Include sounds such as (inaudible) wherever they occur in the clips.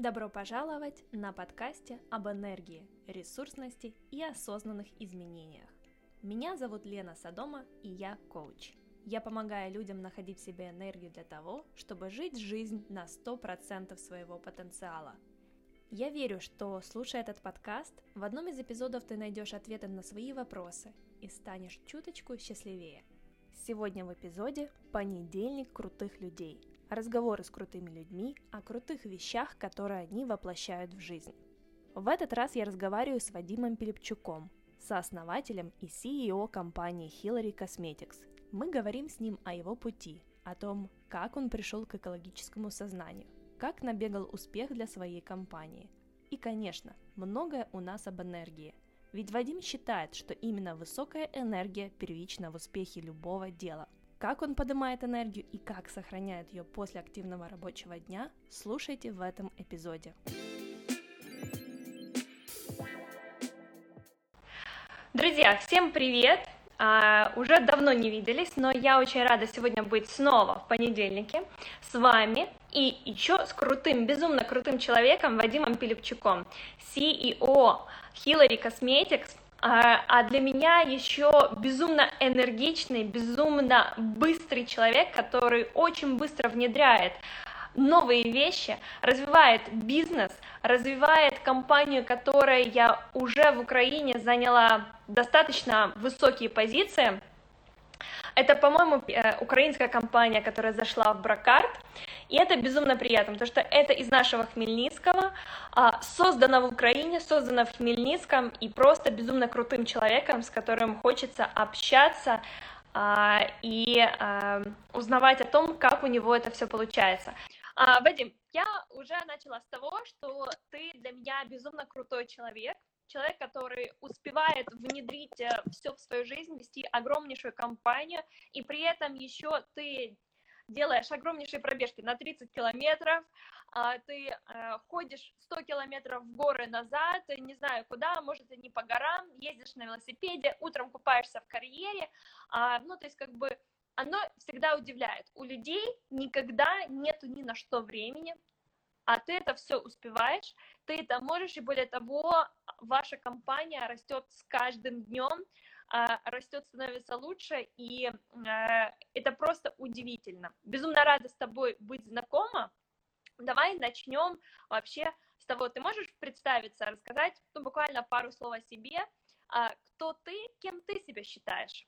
Добро пожаловать на подкасте об энергии, ресурсности и осознанных изменениях. Меня зовут Лена Садома, и я коуч. Я помогаю людям находить в себе энергию для того, чтобы жить жизнь на 100% своего потенциала. Я верю, что, слушая этот подкаст, в одном из эпизодов ты найдешь ответы на свои вопросы и станешь чуточку счастливее. Сегодня в эпизоде «Понедельник крутых людей», разговоры с крутыми людьми о крутых вещах, которые они воплощают в жизнь. В этот раз я разговариваю с Вадимом Пилипчуком, сооснователем и CEO компании Hillary Cosmetics. Мы говорим с ним о его пути, о том, как он пришел к экологическому сознанию, как набегал успех для своей компании. И, конечно, многое у нас об энергии. Ведь Вадим считает, что именно высокая энергия первична в успехе любого дела – как он поднимает энергию и как сохраняет ее после активного рабочего дня, слушайте в этом эпизоде. Друзья, всем привет! А, уже давно не виделись, но я очень рада сегодня быть снова в понедельнике с вами и еще с крутым, безумно крутым человеком Вадимом Пилипчуком, CEO Hillary Cosmetics, а, а для меня еще безумно энергичный, безумно быстрый человек, который очень быстро внедряет новые вещи, развивает бизнес, развивает компанию, которая я уже в Украине заняла достаточно высокие позиции. Это, по-моему, э, украинская компания, которая зашла в Бракарт, и это безумно приятно, потому что это из нашего Хмельницкого, а, создано в Украине, создано в Хмельницком, и просто безумно крутым человеком, с которым хочется общаться а, и а, узнавать о том, как у него это все получается. Вадим, я уже начала с того, что ты для меня безумно крутой человек, человек, который успевает внедрить э, все в свою жизнь, вести огромнейшую компанию, и при этом еще ты делаешь огромнейшие пробежки на 30 километров, а, ты э, ходишь 100 километров в горы назад, не знаю куда, может, и не по горам, ездишь на велосипеде, утром купаешься в карьере, а, ну, то есть, как бы, оно всегда удивляет. У людей никогда нету ни на что времени, а ты это все успеваешь, ты это можешь, и более того, ваша компания растет с каждым днем, а, растет, становится лучше, и а, это просто удивительно. Безумно рада с тобой быть знакома. Давай начнем вообще с того, ты можешь представиться, рассказать ну, буквально пару слов о себе, а, кто ты, кем ты себя считаешь?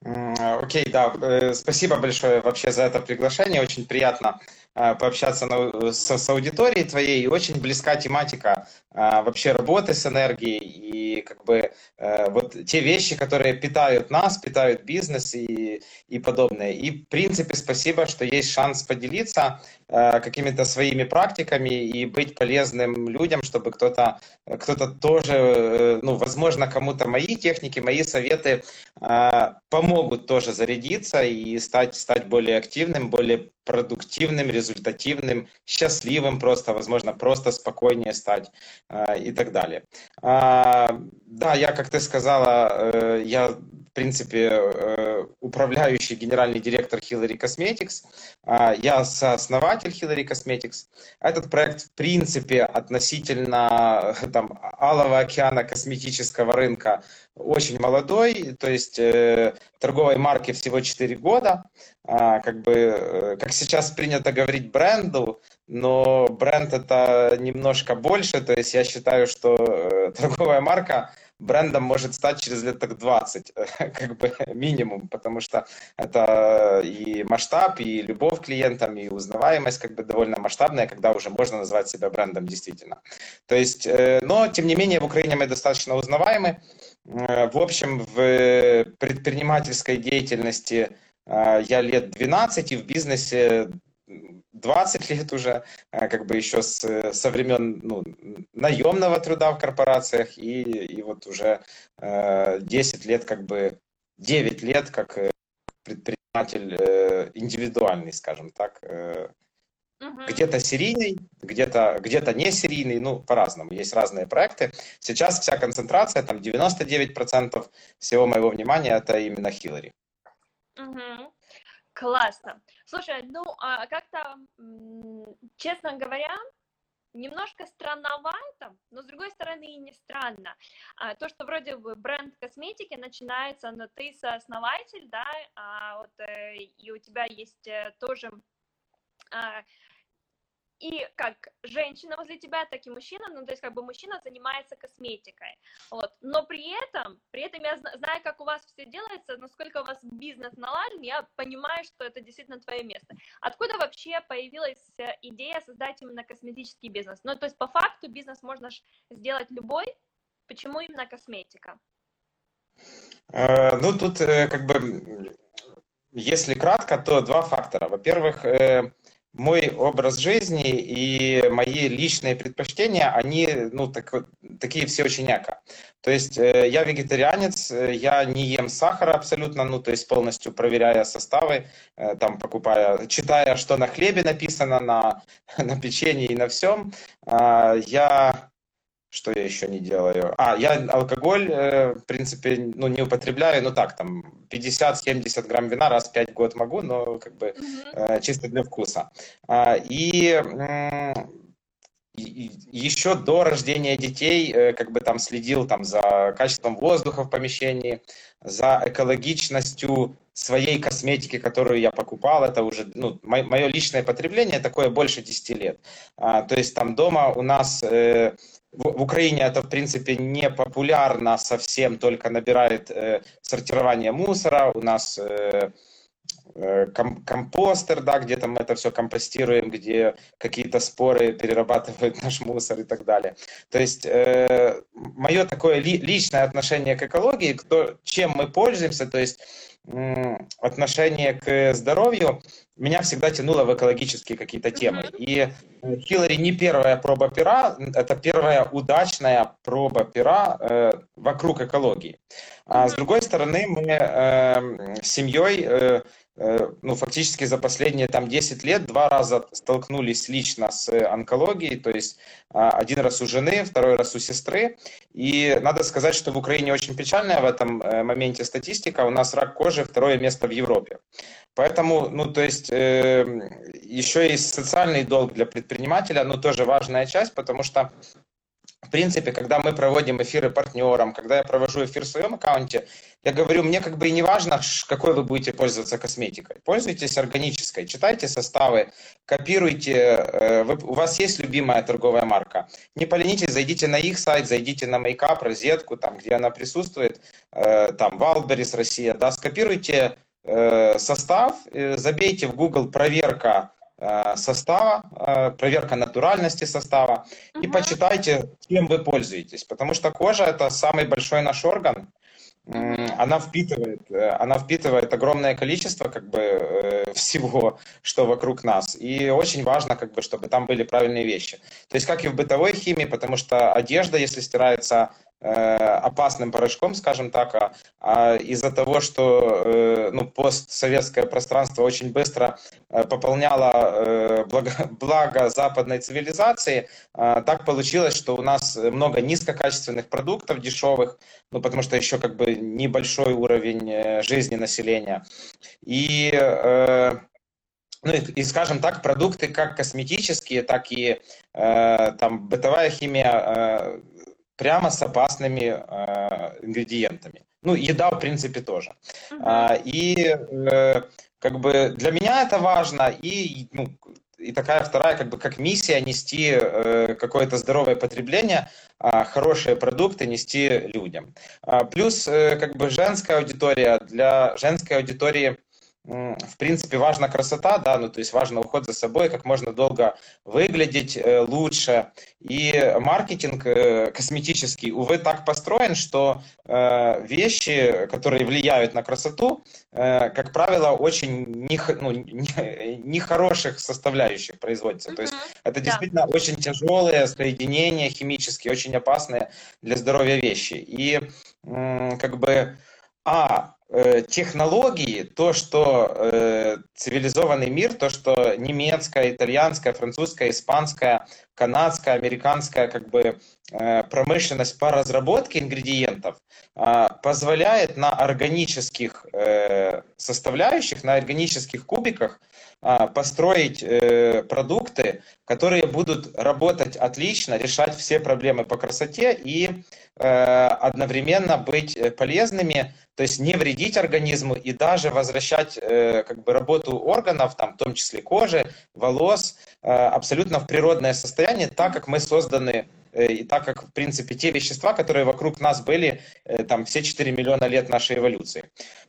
Окей, okay, да, э, спасибо большое вообще за это приглашение, очень приятно Э, пообщаться на, с, с аудиторией твоей, и очень близка тематика а, вообще работы с энергией, и как бы а, вот те вещи, которые питают нас, питают бизнес и, и подобное. И в принципе спасибо, что есть шанс поделиться а, какими-то своими практиками и быть полезным людям, чтобы кто-то кто-то тоже, ну, возможно, кому-то мои техники, мои советы а, помогут тоже зарядиться и стать, стать более активным, более продуктивным, результативным, счастливым просто, возможно, просто спокойнее стать э, и так далее. А, да, я, как ты сказала, э, я, принципе, э, управляющий генеральный директор Hillary Cosmetics. Э, я сооснователь Hillary Cosmetics. Этот проект, в принципе, относительно там, алого океана косметического рынка очень молодой, то есть э, торговой марке всего 4 года, а, как бы, э, как сейчас принято говорить бренду, но бренд это немножко больше, то есть я считаю, что э, торговая марка брендом может стать через лет так 20, как бы минимум, потому что это и масштаб, и любовь к клиентам, и узнаваемость как бы довольно масштабная, когда уже можно назвать себя брендом действительно. То есть, э, но тем не менее в Украине мы достаточно узнаваемы, Э, в общем, в предпринимательской деятельности э, я лет 12 и в бизнесе 20 лет уже, э, как бы еще с, со времен ну, наемного труда в корпорациях и, и вот уже 10 лет, как бы 9 лет как предприниматель индивидуальный, скажем так, Угу. Где-то серийный, где-то где не серийный, ну, по-разному. Есть разные проекты. Сейчас вся концентрация, там 99% всего моего внимания это именно Хиллари. Угу. Классно. Слушай, ну, а как-то, честно говоря, немножко странновато, но с другой стороны и не странно. А, то, что вроде бы бренд косметики начинается, но ты сооснователь, да, а вот э, и у тебя есть э, тоже а, и как женщина возле тебя, так и мужчина, ну, то есть, как бы мужчина занимается косметикой, вот, но при этом, при этом я знаю, как у вас все делается, насколько у вас бизнес налажен, я понимаю, что это действительно твое место. Откуда вообще появилась э, идея создать именно косметический бизнес? Ну, то есть, по факту, бизнес можно сделать любой, почему именно косметика? Э, ну, тут, э, как бы, если кратко, то два фактора. Во-первых, мой образ жизни и мои личные предпочтения, они, ну, так, такие все очень яко. То есть э, я вегетарианец, э, я не ем сахара абсолютно, ну, то есть полностью проверяя составы, э, там, покупая, читая, что на хлебе написано, на, (laughs) на печенье и на всем. Э, я что я еще не делаю? А, я алкоголь, э, в принципе, ну, не употребляю, ну так, там, 50-70 грамм вина раз в 5 год могу, но как бы э, чисто для вкуса. А, и еще до рождения детей э, как бы там следил там за качеством воздуха в помещении, за экологичностью своей косметики, которую я покупал. Это уже ну, мое личное потребление такое больше 10 лет. А, то есть там дома у нас э, в, Украине это, в принципе, не популярно совсем, только набирает э, сортирование мусора. У нас э, ком, компостер, да, где там это все компостируем, где какие-то споры перерабатывают наш мусор и так далее. То есть э, мое такое ли, личное отношение к экологии, кто, чем мы пользуемся, то есть отношение к здоровью меня всегда тянуло в экологические какие-то темы. И э, Хиллари не первая проба пера, это первая удачная проба пера э, вокруг экологии. А с другой стороны, мы э, с семьей э, Э, ну, фактически за последние там 10 лет два раза столкнулись лично с онкологией, то есть а, один раз у жены, второй раз у сестры. И надо сказать, что в Украине очень печальная в этом э, моменте статистика. У нас рак кожи второе место в Европе. Поэтому, ну, то есть, э, еще и социальный долг для предпринимателя, ну, тоже важная часть, потому что в принципе, когда мы проводим эфиры партнерам, когда я провожу эфир в своем аккаунте, я говорю, мне как бы и не важно, какой вы будете пользоваться косметикой. Пользуйтесь органической, читайте составы, копируйте. Э, вы, у вас есть любимая торговая марка. Не поленитесь, зайдите на их сайт, зайдите на Makeup, розетку, там, где она присутствует, э, там, Wildberries Россия, да, скопируйте э, состав, забейте в Google проверка состава, э, проверка натуральности состава, угу. и почитайте, чем вы пользуетесь, потому что кожа это самый большой наш орган, она впитывает, э, она впитывает огромное количество как бы всего, что вокруг нас. И очень важно, как бы, чтобы там были правильные вещи. То есть, как и в бытовой химии, потому что одежда, если стирается Э, опасным порошком, скажем так, а, а из-за того, что э, ну, постсоветское пространство очень быстро э, пополняло благо, (laughs) благо западной цивилизации, так получилось, что у нас много низкокачественных продуктов, дешевых, ну, потому что еще как бы небольшой уровень жизни населения. И ну и, и, скажем так, продукты как косметические, так и э, там бытовая химия э, прямо с опасными э, ингредиентами. Ну, еда, в принципе, тоже. Uh-huh. А, и э, как бы для меня это важно, и, ну, и такая вторая, как бы, как миссия нести э, какое-то здоровое потребление, э, хорошие продукты нести людям. А, плюс, э, как бы, женская аудитория, для женской аудитории в принципе, важна красота, да, ну, то есть важно уход за собой, как можно долго выглядеть э, лучше. И маркетинг э, косметический, увы, так построен, что э, вещи, которые влияют на красоту, как правило, очень (laughs) нехороших ну, не, составляющих производятся. Mm-hmm. То есть это действительно да. очень тяжелые соединения химические, очень опасные для здоровья вещи. И как бы, а, Э, технологии, то, что э, цивилизованный мир, то, что немецкая, итальянская, французская, испанская, канадская, американская как бы промышленность по разработке ингредиентов позволяет на органических составляющих, на органических кубиках построить продукты, которые будут работать отлично, решать все проблемы по красоте и одновременно быть полезными то есть не вредить организму и даже возвращать э, как бы работу органов, там, в том числе кожи, волос, э, абсолютно в природное состояние, так как мы созданы Э, и так как, в принципе, те вещества, которые вокруг нас были э, там все 4 миллиона лет нашей эволюции.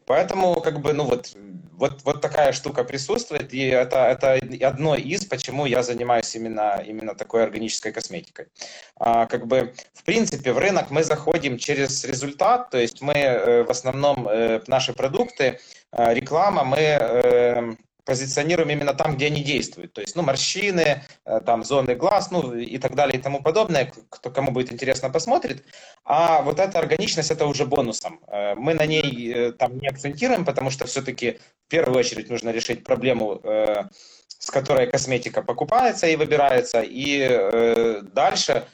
Поэтому, как бы, ну вот, вот, вот такая штука присутствует, и это, это одно из, почему я занимаюсь именно, именно такой органической косметикой. А, как бы, в принципе, в рынок мы заходим через результат, то есть мы э, в основном наши продукты, реклама, мы позиционируем именно там, где они действуют. То есть, ну, морщины, э, там, зоны глаз, ну, и так далее, и тому подобное. Кто, кому будет интересно, посмотрит. А вот эта органичность, это уже бонусом. Э, мы на ней э, там не акцентируем, потому что все-таки в первую очередь нужно решить проблему, с которой косметика покупается и выбирается. И дальше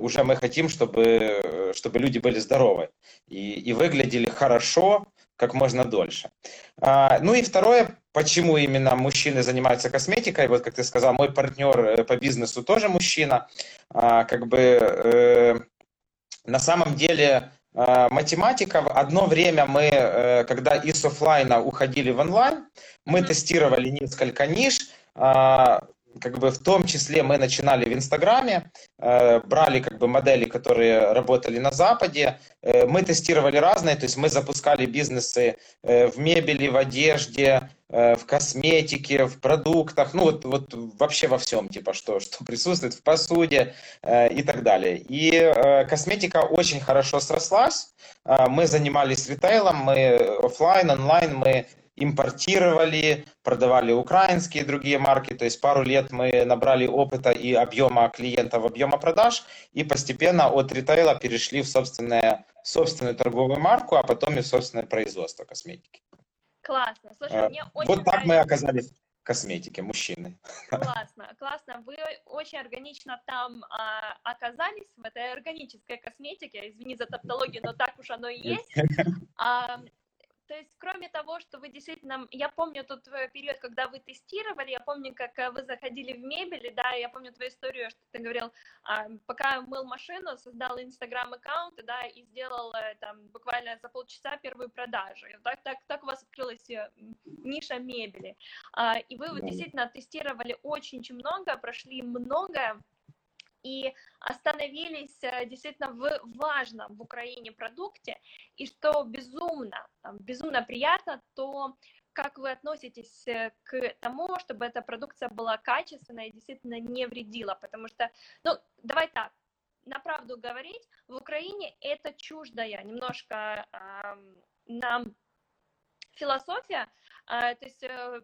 уже мы хотим, чтобы, чтобы люди были здоровы и, и выглядели хорошо, как можно дольше. А, ну и второе, почему именно мужчины занимаются косметикой. Вот как ты сказал, мой партнер э, по бизнесу тоже мужчина. А, как бы э, на самом деле э, математика. Одно время мы, когда из офлайна уходили в онлайн, мы тестировали несколько ниш. Как бы в том числе мы начинали в Инстаграме, э, брали как бы модели, которые работали на Западе, э, мы тестировали разные, то есть мы запускали бизнесы э, в мебели, в одежде, в косметике, в продуктах, ну вот, вот вообще во всем, типа, что, (laughs) что присутствует в посуде и так далее. И косметика очень хорошо срослась, мы занимались ритейлом, мы офлайн, онлайн, мы импортировали, продавали украинские и другие марки. То есть пару лет мы набрали опыта и объема клиентов, объема продаж, и постепенно от ритейла перешли в собственное, собственную торговую марку, а потом и в собственное производство косметики. Классно. Слушай, э, мне очень Вот так мы оказались в косметике, мужчины. Классно, классно. Вы очень органично там а, оказались, в этой органической косметике. Извини за тавтологию, но так уж оно и есть. (laughs) А, то есть, кроме того, что вы действительно, я помню тот период, когда вы тестировали, я помню, как э, вы заходили в мебель, да, я помню твою историю, что ты говорил, а, пока мыл машину, создал инстаграм аккаунт, да, и сделал э, там буквально за полчаса первую продажу. И так, так, так у вас открылась э, ниша мебели. А, и вы действительно тестировали очень-очень много, прошли многое и остановились э, действительно в важном в Украине продукте, и что безумно, безумно приятно, то как вы относитесь э, к тому, чтобы эта продукция была качественной и действительно не вредила, потому что, ну, давай так, на правду говорить, в Украине это чуждая немножко э, нам философия, э, то есть, э,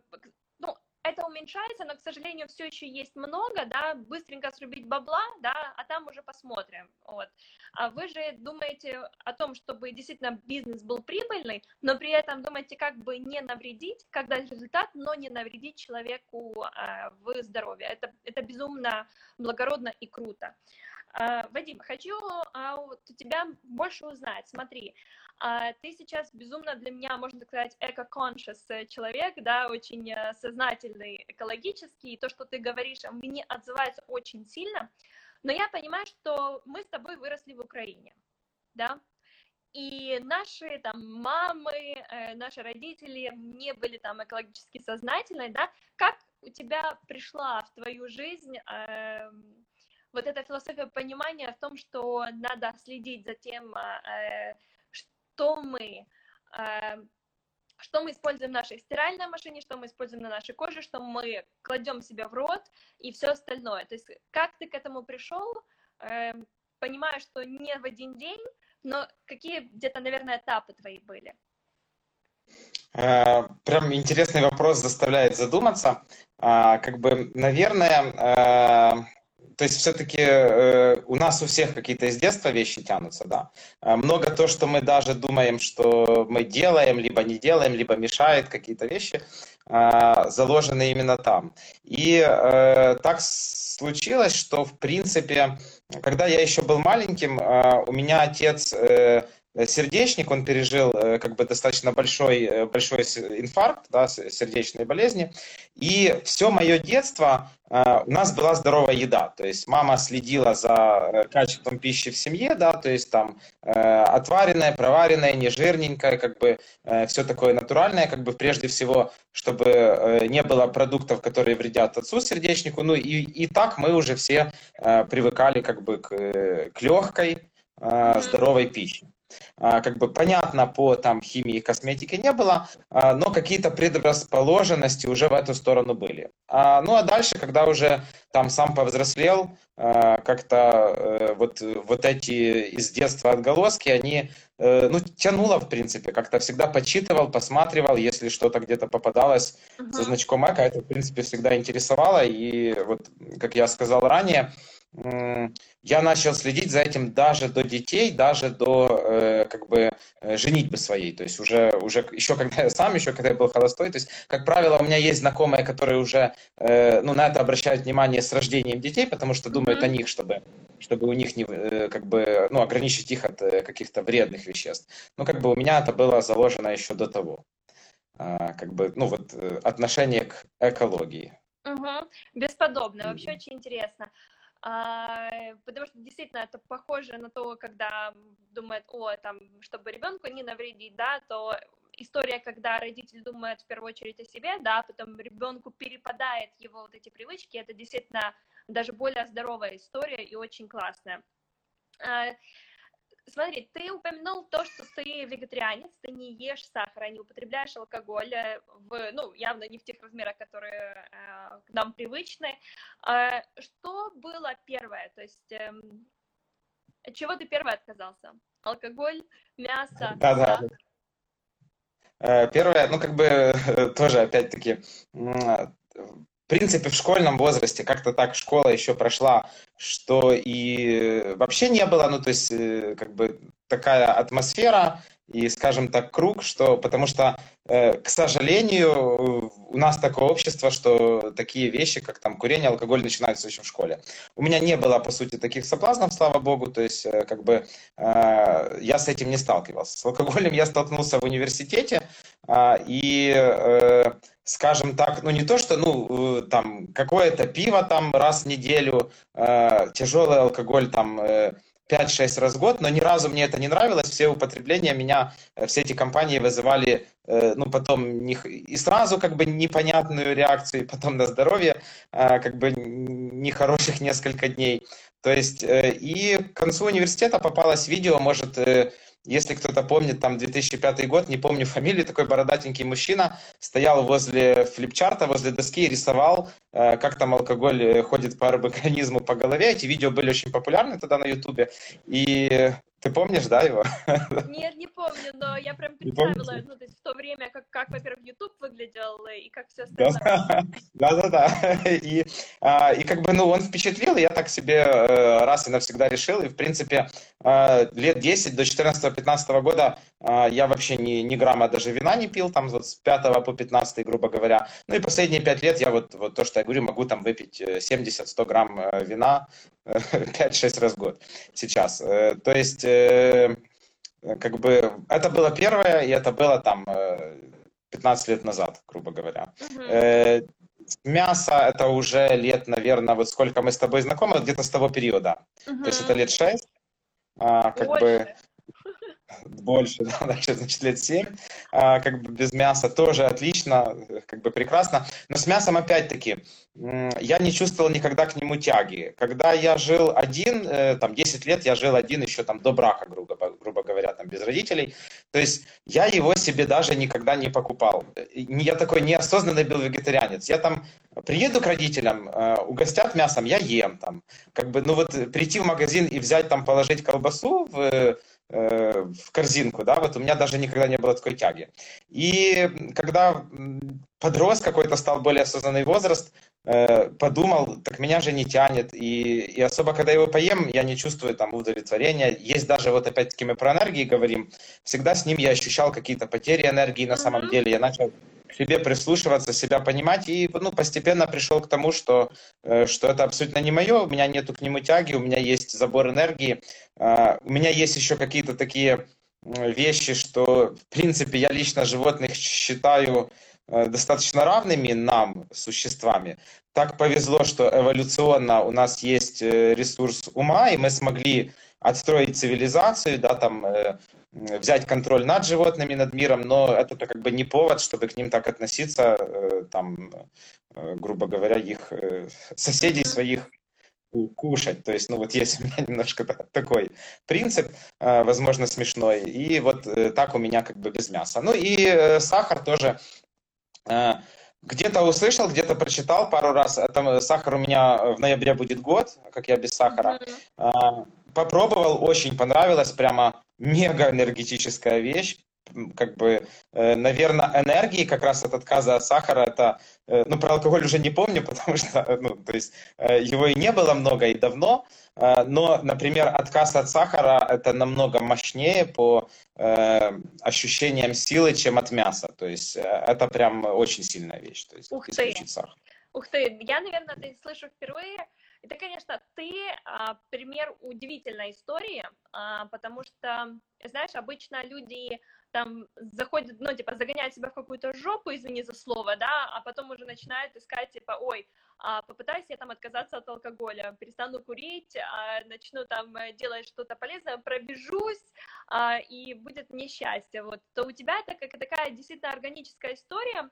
это уменьшается, но, к сожалению, все еще есть много, да, быстренько срубить бабла, да, а там уже посмотрим, вот. А вы же думаете о том, чтобы действительно бизнес был прибыльный, но при этом думаете, как бы не навредить, дать результат, но не навредить человеку э, в здоровье. Это, это безумно благородно и круто. Э, Вадим, хочу вот у тебя больше узнать. Смотри, а ты сейчас безумно для меня, можно сказать, эко-conscious э, человек, да, очень э, сознательный экологический, и то, что ты говоришь, мне отзывается очень сильно, но я понимаю, что мы с тобой выросли в Украине, да, и наши там мамы, э, наши родители не были там экологически сознательны, да, как у тебя пришла в твою жизнь э, вот эта философия понимания в том, что надо следить за тем, э, что мы, эм, что мы используем в нашей стиральной машине, что мы используем на нашей коже, что мы кладем себе в рот и все остальное. То есть как ты к этому пришел, эм, понимаю, что не в один день, но какие где-то, наверное, этапы твои были? Э, прям интересный вопрос заставляет задуматься. А, как бы, наверное, э, то есть все-таки э, у нас у всех какие-то из детства вещи тянутся, да. Э, много то, что мы даже думаем, что мы делаем, либо не делаем, либо мешает какие-то вещи, э, заложены именно там. И э, так случилось, что в принципе, когда я еще был маленьким, э, у меня отец э, сердечник, он пережил э, как бы достаточно большой, э, большой инфаркт, да, сердечной болезни. И все мое детство у нас была здоровая еда. То есть мама следила за качеством пищи в семье, да, то есть там отваренная, проваренная, не жирненькая, как бы все такое натуральное, как бы прежде всего, чтобы не было продуктов, которые вредят отцу сердечнику. Ну и, и так мы уже все привыкали как бы к, к легкой, здоровой пище. А, как бы понятно по там химии и косметике не было, а, но какие-то предрасположенности уже в эту сторону были. А, ну а дальше, когда уже там сам повзрослел, как-то э, вот, вот эти из детства отголоски, они, э, ну, тянуло, в принципе, как-то всегда почитывал, посматривал, если что-то где-то попадалось uh-huh. со значком эко, это, в принципе, всегда интересовало, и вот, как я сказал ранее, я начал следить за этим даже до детей, даже до э, как бы э, женитьбы своей. То есть уже, уже еще когда я сам, еще когда я был холостой. То есть, как правило, у меня есть знакомые, которые уже э, ну, на это обращают внимание с рождением детей, потому что думают mm-hmm. о них, чтобы, чтобы у них не, э, как бы, ну, ограничить их от каких-то вредных веществ. Ну, как бы у меня это было заложено еще до того. А, как бы, ну, вот отношение к экологии. Угу. Бесподобно, вообще очень интересно. А, потому что действительно это похоже на то, когда думает, о, там, чтобы ребенку не навредить, да, то история, когда родитель думает в первую очередь о себе, да, потом ребенку перепадает его вот эти привычки, это действительно даже более здоровая история и очень классная. Смотри, ты упомянул то, что ты вегетарианец, ты не ешь сахара, не употребляешь алкоголь, в, ну, явно не в тех размерах, которые э, к нам привычны. Э, что было первое? То есть, э, чего ты первое отказался? Алкоголь, мясо? Да, да. Э, первое, ну, как бы, (laughs) тоже, опять-таки, принципе, в школьном возрасте как-то так школа еще прошла, что и вообще не было, ну, то есть, э, как бы такая атмосфера и, скажем так, круг, что, потому что, э, к сожалению, у нас такое общество, что такие вещи, как там курение, алкоголь начинаются еще в школе. У меня не было, по сути, таких соблазнов, слава богу, то есть, э, как бы, я с этим не сталкивался. С алкоголем я столкнулся в университете, и скажем так, ну не то, что, ну, э, там, какое-то пиво там раз в неделю, э, тяжелый алкоголь там э, 5-6 раз в год, но ни разу мне это не нравилось, все употребления меня, э, все эти компании вызывали, э, ну, потом не, и сразу как бы непонятную реакцию, и потом на здоровье, э, как бы нехороших несколько дней. То есть, э, и к концу университета попалось видео, может, э, если кто-то помнит, там 2005 год, не помню фамилию, такой бородатенький мужчина стоял возле флипчарта, возле доски и рисовал, э, как там алкоголь ходит по организму по голове. Эти видео были очень популярны тогда на ютубе. И ты помнишь, да, его? (laughs) Нет, не помню, но я прям представила, ну, то есть в то время, как, как во-первых, YouTube выглядел и как все остальное. (laughs) Да-да-да. (laughs) И, а, и как бы, ну, он впечатлил, и я так себе э, раз и навсегда решил, и, в принципе, э, лет 10 до 14-15 года э, я вообще ни, ни грамма даже вина не пил, там вот с 5 по 15, грубо говоря. Ну и последние 5 лет я вот, вот то, что я говорю, могу там выпить 70-100 грамм вина (laughs) 5-6 раз в год сейчас. То есть Э, как бы это было первое, и это было там 15 э, лет назад, грубо говоря. Угу. Мясо это уже лет, наверное, вот сколько мы с тобой знакомы, где-то с того периода. Угу. То есть это лет 6. А, как Больше. бы больше, (laughs) да, значит, лет 7, а, как бы без мяса тоже отлично, как бы прекрасно. Но с мясом опять-таки, я не чувствовал никогда к нему тяги. Когда я жил один, э, там 10 лет я жил один еще там до брака, грубо, грубо говоря, там без родителей, то есть я его себе даже никогда не покупал. Я такой неосознанный был вегетарианец. Я там приеду к родителям, э, угостят мясом, я ем там. Как бы, ну вот прийти в магазин и взять там, положить колбасу в э, в корзинку, да, вот у меня даже никогда не было такой тяги. И когда подрос какой-то, стал более осознанный возраст, э, подумал, так меня же не тянет, и, и особо, когда его поем, я не чувствую там удовлетворения. Есть даже, вот опять-таки мы про энергии говорим, всегда с ним я ощущал какие-то потери энергии на самом деле, я начал себе прислушиваться, себя понимать, и ну, постепенно пришел к тому, что, э, что это абсолютно не мое, у меня нету к нему тяги, у меня есть забор энергии, а, у меня есть еще какие-то такие вещи, что, в принципе, я лично животных считаю э, достаточно равными нам, существами. Так повезло, что эволюционно у нас есть э, ресурс ума, и мы смогли отстроить цивилизацию, да, там, взять контроль над животными, над миром, но это как бы не повод, чтобы к ним так относиться, э, там, э, грубо говоря, их э, соседей своих кушать. То есть, ну вот есть у меня (laughs) немножко такой принцип, возможно, смешной. И вот так у меня как бы без мяса. Ну и сахар тоже где-то услышал, где-то прочитал пару раз. Это сахар у меня в ноябре будет год, как я без сахара. Mm-hmm. Попробовал, очень понравилось, прямо мега энергетическая вещь. Как бы, э, наверное, энергии как раз от отказа от сахара, это, э, ну, про алкоголь уже не помню, (laughs) потому что, ну, то есть, э, его и не было много и давно, но, например, отказ от сахара это намного мощнее по ощущениям силы, чем от мяса. То есть, это прям очень сильная вещь. То есть, Ух ты! Сахар. Ух ты, я, наверное, это слышу впервые. Это, конечно, ты а, пример удивительной истории, а, потому что, знаешь, обычно люди там заходят, ну, типа, загоняют себя в какую-то жопу, извини за слово, да, а потом уже начинают искать, типа, ой, а, попытаюсь я там отказаться от алкоголя, перестану курить, начну там э, делать что-то полезное, пробежусь, и будет несчастье, вот, то у тебя это как такая действительно органическая история,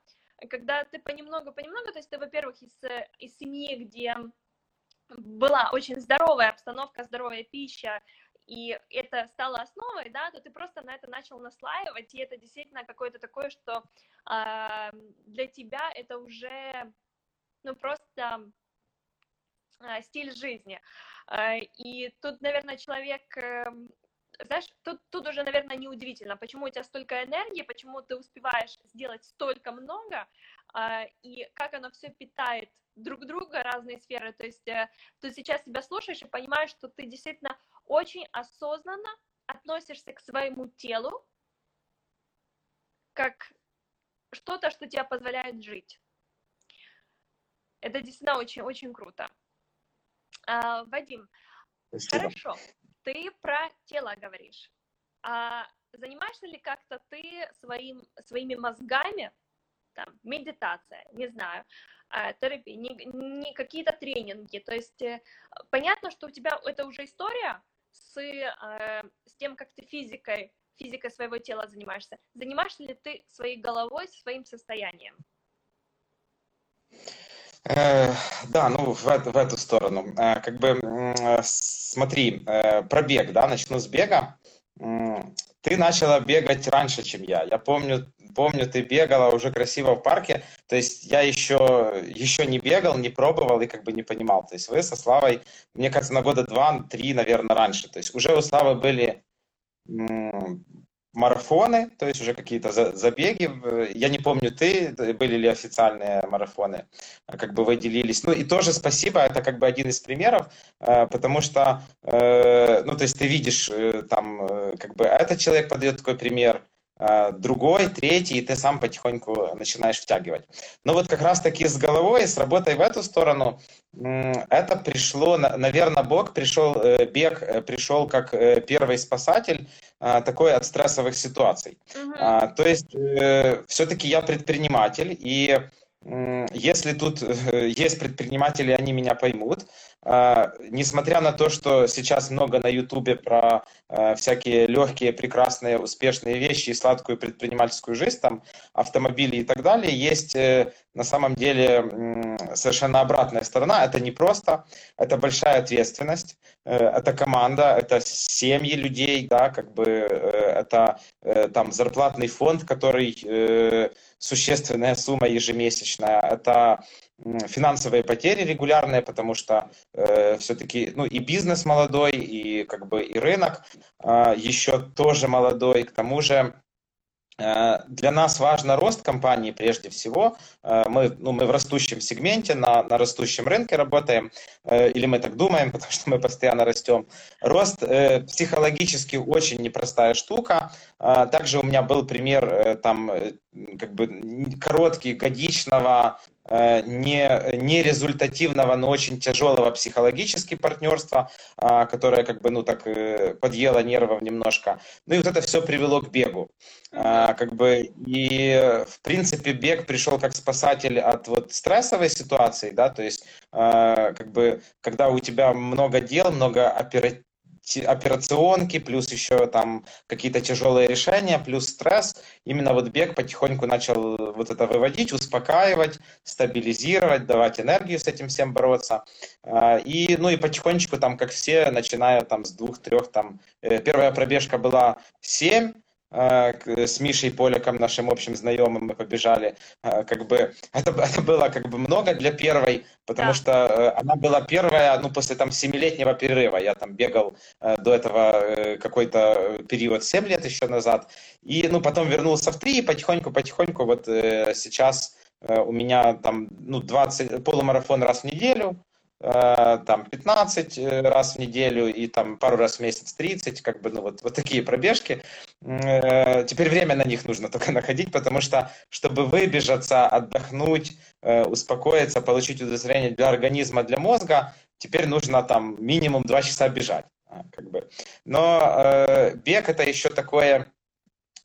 когда ты понемногу-понемногу, то есть ты, во-первых, из, э, из семьи, где была очень здоровая обстановка, здоровая пища, и это стало основой, да, то ты просто на это начал наслаивать, и это действительно какое-то такое, что э, для тебя это уже, ну, просто э, стиль жизни. Э, и тут, наверное, человек, э, знаешь, тут, тут уже, наверное, неудивительно, почему у тебя столько энергии, почему ты успеваешь сделать столько много, э, и как оно все питает друг друга, разные сферы. То есть э, ты сейчас себя слушаешь и понимаешь, что ты действительно очень осознанно относишься к своему телу как что-то, что тебе позволяет жить. Это действительно очень-очень круто. А, Вадим, Спасибо. хорошо, ты про тело говоришь. А занимаешься ли как-то ты своим, своими мозгами, там, медитация, не знаю, а, терапии, не, не какие-то тренинги. То есть э, понятно, что у тебя это уже история с, э, с тем, как ты физикой, физикой своего тела занимаешься. Занимаешься ли ты своей головой, своим состоянием? Э, да, ну в, в эту сторону. Как бы смотри, пробег, да, начну с бега. Ты начала бегать раньше, чем я. Я помню, помню, ты бегала уже красиво в парке. То есть я еще, еще не бегал, не пробовал и как бы не понимал. То есть вы со Славой, мне кажется, на года два-три, наверное, раньше. То есть уже у Славы были марафоны, то есть уже какие-то забеги. Я не помню, ты, были ли официальные марафоны, а как бы вы делились. Ну и тоже спасибо, это как бы один из примеров, э, потому что, э, ну то есть ты видишь э, там, как бы этот человек подает такой пример, другой, третий, и ты сам потихоньку начинаешь втягивать. Но вот как раз-таки с головой, с работой в эту сторону, это пришло, наверное, Бог пришел, бег пришел как первый спасатель, такой от стрессовых ситуаций. Uh-huh. То есть э, все-таки я предприниматель, и если тут э, есть предприниматели, они меня поймут. А, несмотря на то, что сейчас много на Ютубе про а, всякие легкие, прекрасные, успешные вещи и сладкую предпринимательскую жизнь, там автомобили и так далее, есть э, на самом деле совершенно обратная сторона. Это не просто, это большая ответственность, э, это команда, это семьи людей, да, как бы это там зарплатный фонд, который существенная сумма ежемесячная, это финансовые потери регулярные, потому что э, все-таки ну, и бизнес молодой, и как бы и рынок э, еще тоже молодой. К тому же Э, для нас важно рост компании прежде всего. Э, мы, ну, мы в растущем сегменте, на, на растущем рынке работаем, э, или мы так думаем, (laughs) потому что мы постоянно растем. Рост психологически очень непростая штука. Также у меня был пример там как бы короткий, годичного Э, не, не результативного, но очень тяжелого психологически партнерства, которое как бы, ну, так э, подъело нервов немножко. Ну и вот это все привело к бегу. Как бы, и, в принципе, бег пришел как спасатель от вот стрессовой ситуации, да, то есть, а, как бы, когда у тебя много дел, много оперативных операционки, плюс еще там какие-то тяжелые решения, плюс стресс. Именно вот бег потихоньку начал вот это выводить, успокаивать, стабилизировать, давать энергию с этим всем бороться. А, и, ну и потихонечку там, как все, начиная там с двух-трех, там, э, первая пробежка была 7, а, с Мишей Поляком, нашим общим знакомым, мы побежали. А, как бы (laughs) это, это было как бы много для первой, потому да. что э, она была первая, ну, после там семилетнего перерыва. Я там бегал э, до этого э, какой-то период, 7 лет еще назад. И, ну, потом вернулся в 3, и потихоньку-потихоньку вот сейчас у меня там, ну, 20, полумарафон раз в неделю, там 15 э, раз в неделю и там пару раз в месяц 30, как бы, ну вот, вот такие пробежки. Э, теперь время на них нужно (laughs) только находить, потому что, чтобы выбежаться, отдохнуть, успокоиться, получить удовлетворение для организма, для мозга, теперь нужно там минимум 2 часа бежать. Как бы. Но бег это еще такое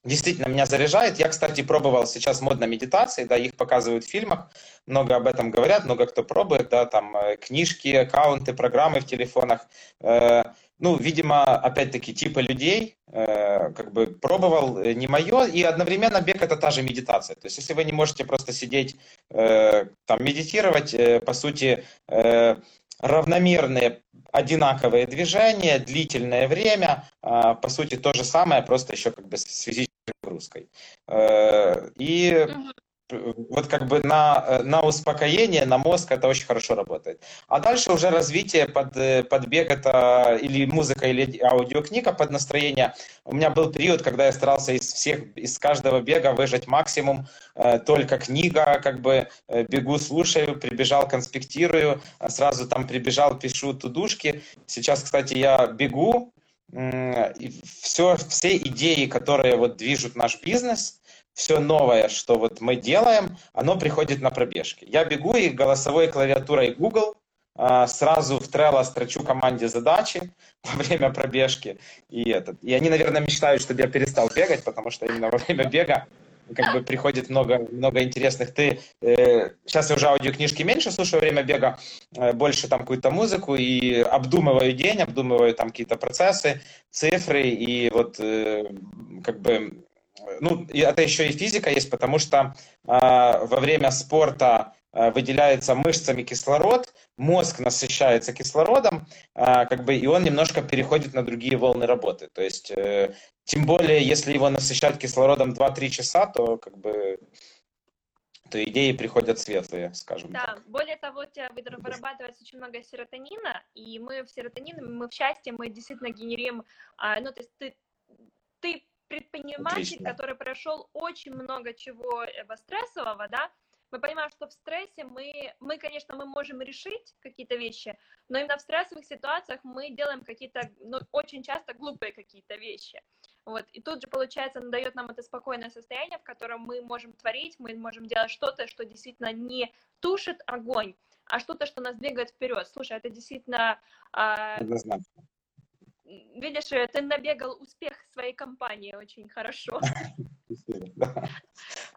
действительно меня заряжает. Я, кстати, пробовал сейчас модно медитации, да, их показывают в фильмах, много об этом говорят, много кто пробует, да, там э, книжки, аккаунты, программы в телефонах. Э, ну, видимо, опять-таки, типа людей, э, как бы пробовал, не мое, и одновременно бег это та же медитация. То есть, если вы не можете просто сидеть, там, медитировать, по сути, равномерные одинаковые движения, длительное время, э, по сути, то же самое, просто еще как бы с физической нагрузкой. Э, и вот как бы на, на успокоение, на мозг это очень хорошо работает. А дальше уже развитие под, под бег это или музыка, или аудиокнига под настроение. У меня был период, когда я старался из всех, из каждого бега выжать максимум, э, только книга, как бы э, бегу, слушаю, прибежал, конспектирую, сразу там прибежал, пишу тудушки. Сейчас, кстати, я бегу, и все, все идеи, которые вот движут наш бизнес, все новое, что вот мы делаем, оно приходит на пробежки. Я бегу и голосовой клавиатурой Google а, сразу в Trello строчу команде задачи (laughs) во время пробежки. И, этот. и они, наверное, мечтают, чтобы я перестал бегать, потому что именно во время бега как бы приходит много, много интересных. Ты э, сейчас я уже аудиокнижки меньше слушаю во время бега, э, больше там какую-то музыку и обдумываю день, обдумываю там какие-то процессы, цифры и вот э, как бы ну, это еще и физика есть, потому что э, во время спорта э, выделяется мышцами кислород, мозг насыщается кислородом, э, как бы, и он немножко переходит на другие волны работы. То есть, э, тем более, если его насыщать кислородом 2-3 часа, то как бы то идеи приходят светлые, скажем да, так. более того, у тебя вырабатывается очень много серотонина, и мы в серотонине, мы в счастье, мы действительно генерим, ну, то есть ты, ты предприниматель, Отлично. который прошел очень много чего э, стрессового, да, мы понимаем, что в стрессе мы, мы, конечно, мы можем решить какие-то вещи, но именно в стрессовых ситуациях мы делаем какие-то, ну, очень часто глупые какие-то вещи. Вот, и тут же, получается, он дает нам это спокойное состояние, в котором мы можем творить, мы можем делать что-то, что действительно не тушит огонь, а что-то, что нас двигает вперед. Слушай, это действительно... Э, видишь, ты набегал успех своей компании очень хорошо. (laughs)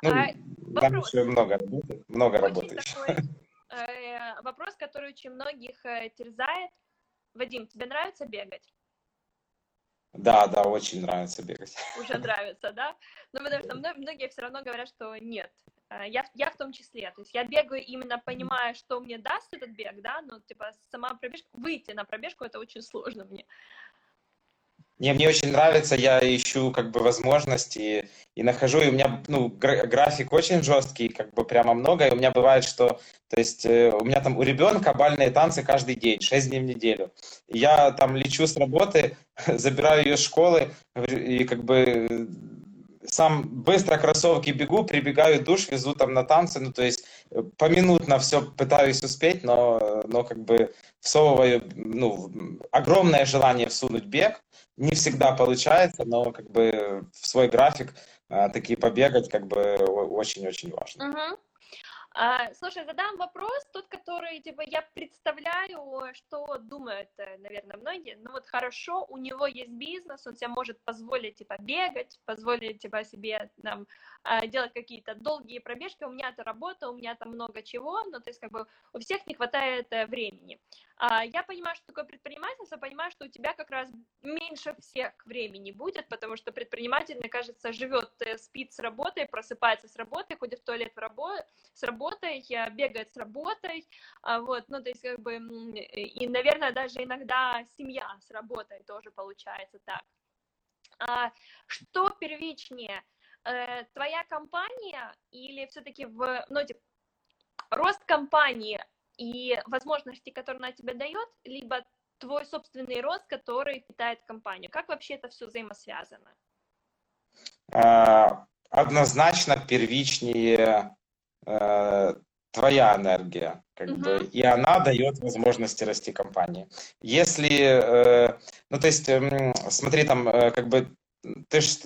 Ну, вопрос. много работы, много работы (laughs) э, Вопрос, который очень многих э, терзает. Вадим, тебе нравится бегать? Да, да, очень нравится бегать. Уже (laughs) нравится, да? Но потому что многие все равно говорят, что нет. Э, я, я в том числе. То есть я бегаю именно понимая, что мне даст этот бег, да, но типа сама пробежка, выйти на пробежку, это очень сложно мне. Не, мне очень нравится, я ищу как бы возможности и нахожу, и у меня, ну, график очень жесткий, как бы прямо много, и у меня бывает, что, то есть, э, у меня там у ребенка бальные танцы каждый день, 6 дней в неделю. Я там лечу с работы, (laughs) забираю ее из школы, и как бы сам быстро кроссовки бегу, прибегаю в душ, везу там на танцы, ну, то есть э, поминутно все пытаюсь успеть, но, но как бы всовываю, ну, огромное желание всунуть бег, не всегда получается, но как бы в свой график а, такие побегать как бы очень-очень важно. Угу. А, слушай, задам вопрос, тот, который, типа, я представляю, что думают, э, наверное, многие. Ну вот хорошо, у него есть бизнес, он себе может позволить, типа, бегать, позволить, типа, себе там а, делать какие-то долгие пробежки. У меня это работа, у меня там много чего, но то есть, как бы, у всех не хватает э, времени. А, я понимаю, что такое предпринимательство, понимаю, что у тебя как раз меньше всех времени будет, потому что предприниматель, мне кажется, живет, э, спит с работой, просыпается с работы, ходит в туалет в рабо- с работой, э, бегает с работой, а, вот, ну, то есть, как бы, и, наверное, даже иногда семья с работой тоже получается так. А, что первичнее, э, твоя компания или все-таки в, ну, типа, рост компании и возможности, которые она тебе дает, либо твой собственный рост, который питает компанию. Как вообще это все взаимосвязано? А, однозначно первичнее э, твоя энергия, как угу. бы, и она дает возможности расти компании. Если, э, ну то есть, э, смотри, там, э, как бы, ты, ж,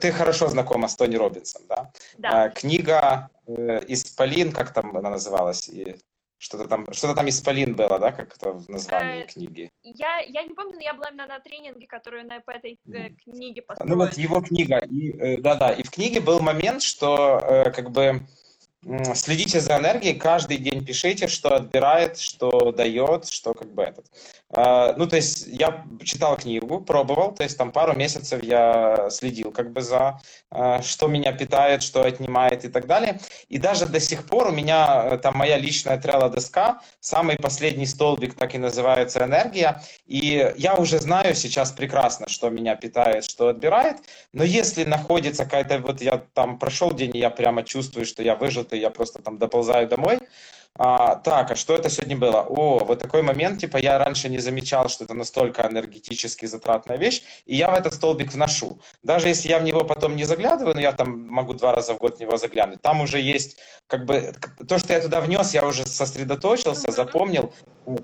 ты хорошо знакома с Тони Робинсом, да? Да. А, книга э, «Исполин», как там она называлась? И, что-то там, что-то там Исполин было, да, как это в названии э, книги? Я, я не помню, но я была именно на тренинге, который на, по этой э, книге построен. Ну вот его книга, и, э, да-да, и в книге был момент, что э, как бы следите за энергией, каждый день пишите, что отбирает, что дает, что как бы этот. А, ну, то есть я читал книгу, пробовал, то есть там пару месяцев я следил как бы за, а, что меня питает, что отнимает и так далее. И даже до сих пор у меня э, там моя личная трелла-доска, самый последний столбик так и называется энергия. И я уже знаю сейчас прекрасно, что меня питает, что отбирает. Но если находится какая-то, вот я там прошел день, и я прямо чувствую, что я выжатый, я просто там доползаю домой, а, так, а что это сегодня было? О, вот такой момент, типа, я раньше не замечал, что это настолько энергетически затратная вещь, и я в этот столбик вношу. Даже если я в него потом не заглядываю, но я там могу два раза в год в него заглянуть, там уже есть, как бы, то, что я туда внес, я уже сосредоточился, запомнил.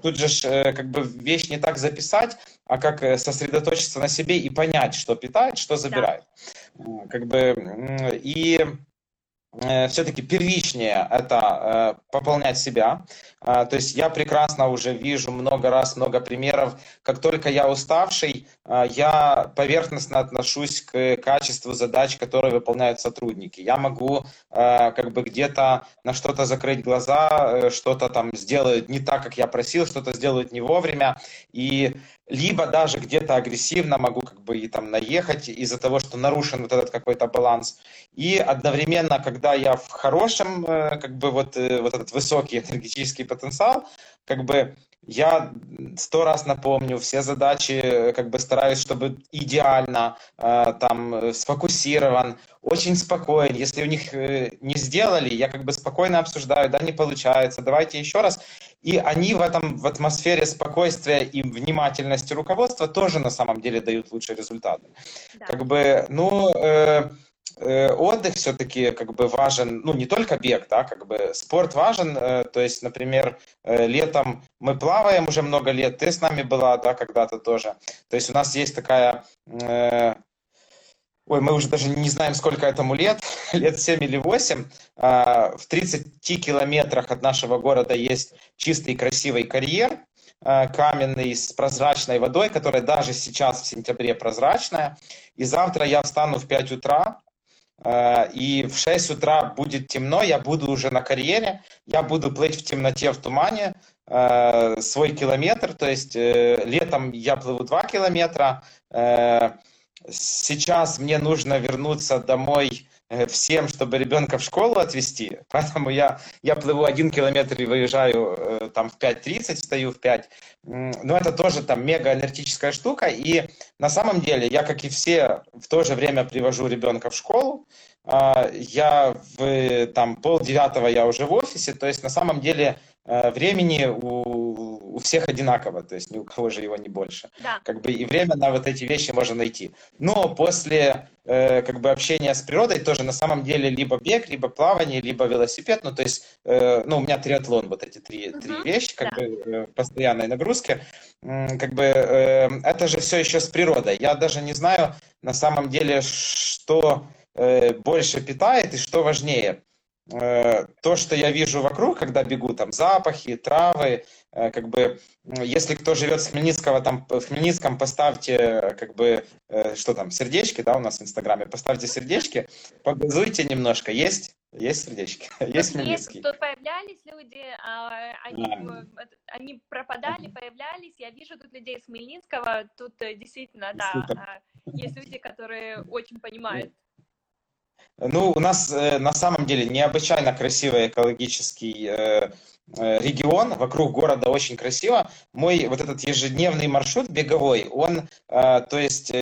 Тут же, э, как бы, вещь не так записать, а как э, сосредоточиться на себе и понять, что питает, что забирает. Да. Как бы, и все-таки первичнее это э, пополнять себя. Э, то есть я прекрасно уже вижу много раз, много примеров. Как только я уставший, я поверхностно отношусь к качеству задач, которые выполняют сотрудники. Я могу как бы где-то на что-то закрыть глаза, что-то там сделают не так, как я просил, что-то сделают не вовремя. И либо даже где-то агрессивно могу как бы и там наехать из-за того, что нарушен вот этот какой-то баланс. И одновременно, когда я в хорошем, э, как бы вот, э, вот этот высокий энергетический потенциал, как бы я сто раз напомню, все задачи э, как бы стараюсь, чтобы идеально, там, сфокусирован, очень спокоен. Если у них не сделали, я как бы спокойно обсуждаю, да, не получается, давайте еще раз. И они в этом, в атмосфере спокойствия и внимательности руководства тоже на самом деле дают лучшие результаты. Да. Как бы, ну, э, э, отдых все-таки как бы важен, ну, не только бег, да, как бы спорт важен, э, то есть, например, э, летом мы плаваем уже много лет, ты с нами была, да, когда-то тоже. То есть у нас есть такая ой, мы уже даже не знаем, сколько этому лет, (laughs) лет 7 или 8, а, в 30 километрах от нашего города есть чистый красивый карьер, каменный с прозрачной водой, которая даже сейчас в сентябре прозрачная. И завтра я встану в 5 утра, и в 6 утра будет темно, я буду уже на карьере, я буду плыть в темноте, в тумане, свой километр, то есть э, летом я плыву 2 километра, э, сейчас мне нужно вернуться домой всем, чтобы ребенка в школу отвезти, поэтому я, я плыву один километр и выезжаю э, там в 5.30, стою в 5. Но это тоже там мега энергетическая штука, и на самом деле я, как и все, в то же время привожу ребенка в школу, а, я в там пол девятого я уже в офисе, то есть на самом деле э, времени у, у всех одинаково, то есть ни у кого же его не больше. Да. Как бы и время на вот эти вещи можно найти. Но после э, как бы общения с природой тоже на самом деле либо бег, либо плавание, либо велосипед. Ну то есть, э, ну у меня триатлон, вот эти три, угу. три вещи, как да. бы э, постоянной нагрузки. Как бы э, это же все еще с природой. Я даже не знаю на самом деле, что Э, больше питает и что важнее. Э, то, что я вижу вокруг, когда бегу, там запахи, травы, э, как бы, если кто живет с Хмельницкого, там в Хмельницком поставьте, как бы, что там, сердечки, да, у нас в Инстаграме, поставьте сердечки, погазуйте немножко, есть? Есть сердечки, (laughs) есть Хмельницкий. Есть, тут появлялись люди, а, они, а. они пропадали, появлялись, я вижу тут людей с Хмельницкого, тут действительно, да, а, есть люди, которые очень понимают ну, у нас э, на самом деле необычайно красивый экологический э, э, регион, вокруг города очень красиво. Мой вот этот ежедневный маршрут беговой, он, то есть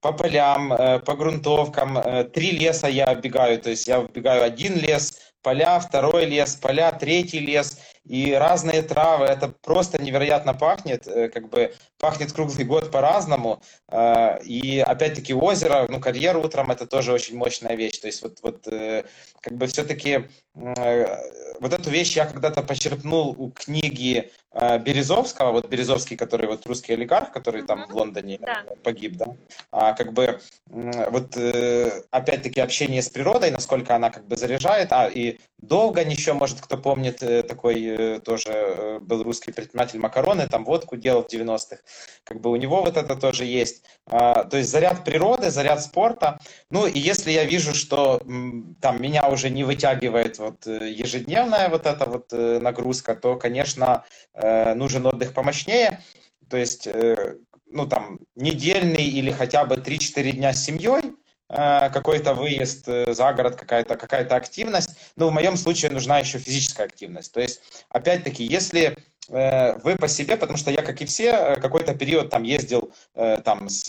по полям, по грунтовкам, три леса я оббегаю, то есть я вбегаю один лес, поля, второй лес, поля, третий лес и разные травы. Это просто невероятно пахнет, как бы пахнет круглый год по-разному. И опять-таки озеро, ну, карьер утром это тоже очень мощная вещь. То есть вот, вот как бы все-таки вот эту вещь я когда-то почерпнул у книги Березовского, вот Березовский, который вот русский олигарх, который там в Лондоне да. погиб, да, а как бы вот э, опять-таки общение с природой, насколько она как бы заряжает, а и долго еще, может, кто помнит, э, такой э, тоже был русский предприниматель Макароны, там водку делал в 90-х, как бы у него вот это тоже есть, а, то есть заряд природы, заряд спорта, ну и если я вижу, что там меня уже не вытягивает вот ежедневная вот эта вот нагрузка, то, конечно, Э, нужен отдых помощнее, то есть, э, ну, там, недельный или хотя бы 3-4 дня с семьей, э, какой-то выезд за город, какая-то какая активность. Ну, в моем случае нужна еще физическая активность. То есть, опять-таки, если вы по себе, потому что я, как и все, какой-то период там ездил там с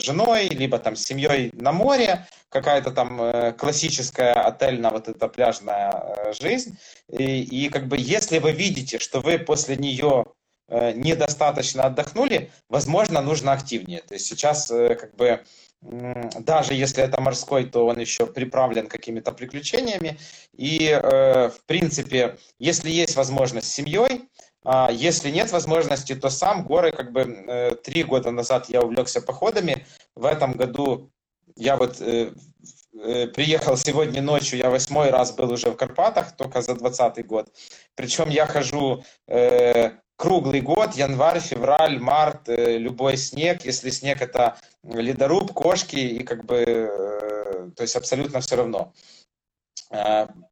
женой, либо там с семьей на море, какая-то там классическая отельная вот эта пляжная жизнь. И, и как бы если вы видите, что вы после нее недостаточно отдохнули, возможно, нужно активнее. То есть сейчас как бы даже если это морской, то он еще приправлен какими-то приключениями. И, в принципе, если есть возможность с семьей, а если нет возможности, то сам горы, как бы э, три года назад я увлекся походами. В этом году я вот э, э, приехал сегодня ночью, я восьмой раз был уже в Карпатах, только за двадцатый год. Причем я хожу круглый год, январь, февраль, март, любой снег. Если снег это ледоруб, кошки, и как бы, то есть абсолютно все равно.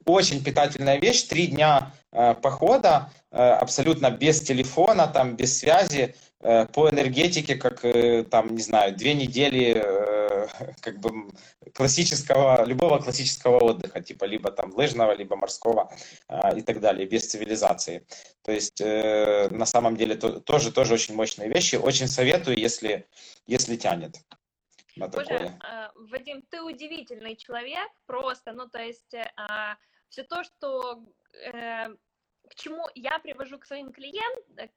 Очень питательная вещь, три дня похода, Э, абсолютно без телефона, там, без связи, э, по энергетике, как, э, там, не знаю, две недели (laughs) как бы классического, любого классического отдыха, типа либо там лыжного, либо морского и так далее, без цивилизации. То есть на самом деле тоже, тоже очень мощные вещи. Очень советую, если, если тянет. На такое. Боже, Вадим, ты удивительный человек, просто, ну, то есть все то, что к чему я привожу к своим клиентам, э,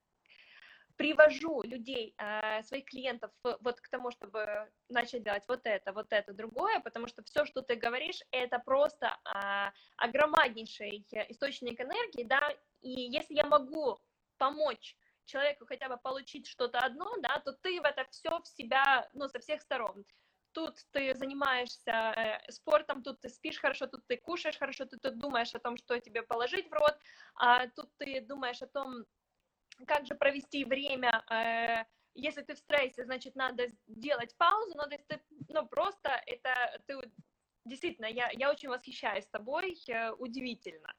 привожу людей, э, своих клиентов вот к тому, чтобы начать делать вот это, вот это, другое, потому что все, что ты говоришь, это просто а, огромнейший источник энергии, да, и если я могу помочь человеку хотя бы получить что-то одно, да, то ты в это все в себя, ну, со всех сторон тут ты занимаешься э, спортом, тут ты спишь хорошо, тут ты кушаешь хорошо, тут ты думаешь о том, что тебе положить в рот, а тут ты думаешь о том, как же провести время, э, если ты в стрессе, значит, надо делать паузу, ты, ну, просто это ты действительно, я, я очень восхищаюсь тобой, э, удивительно.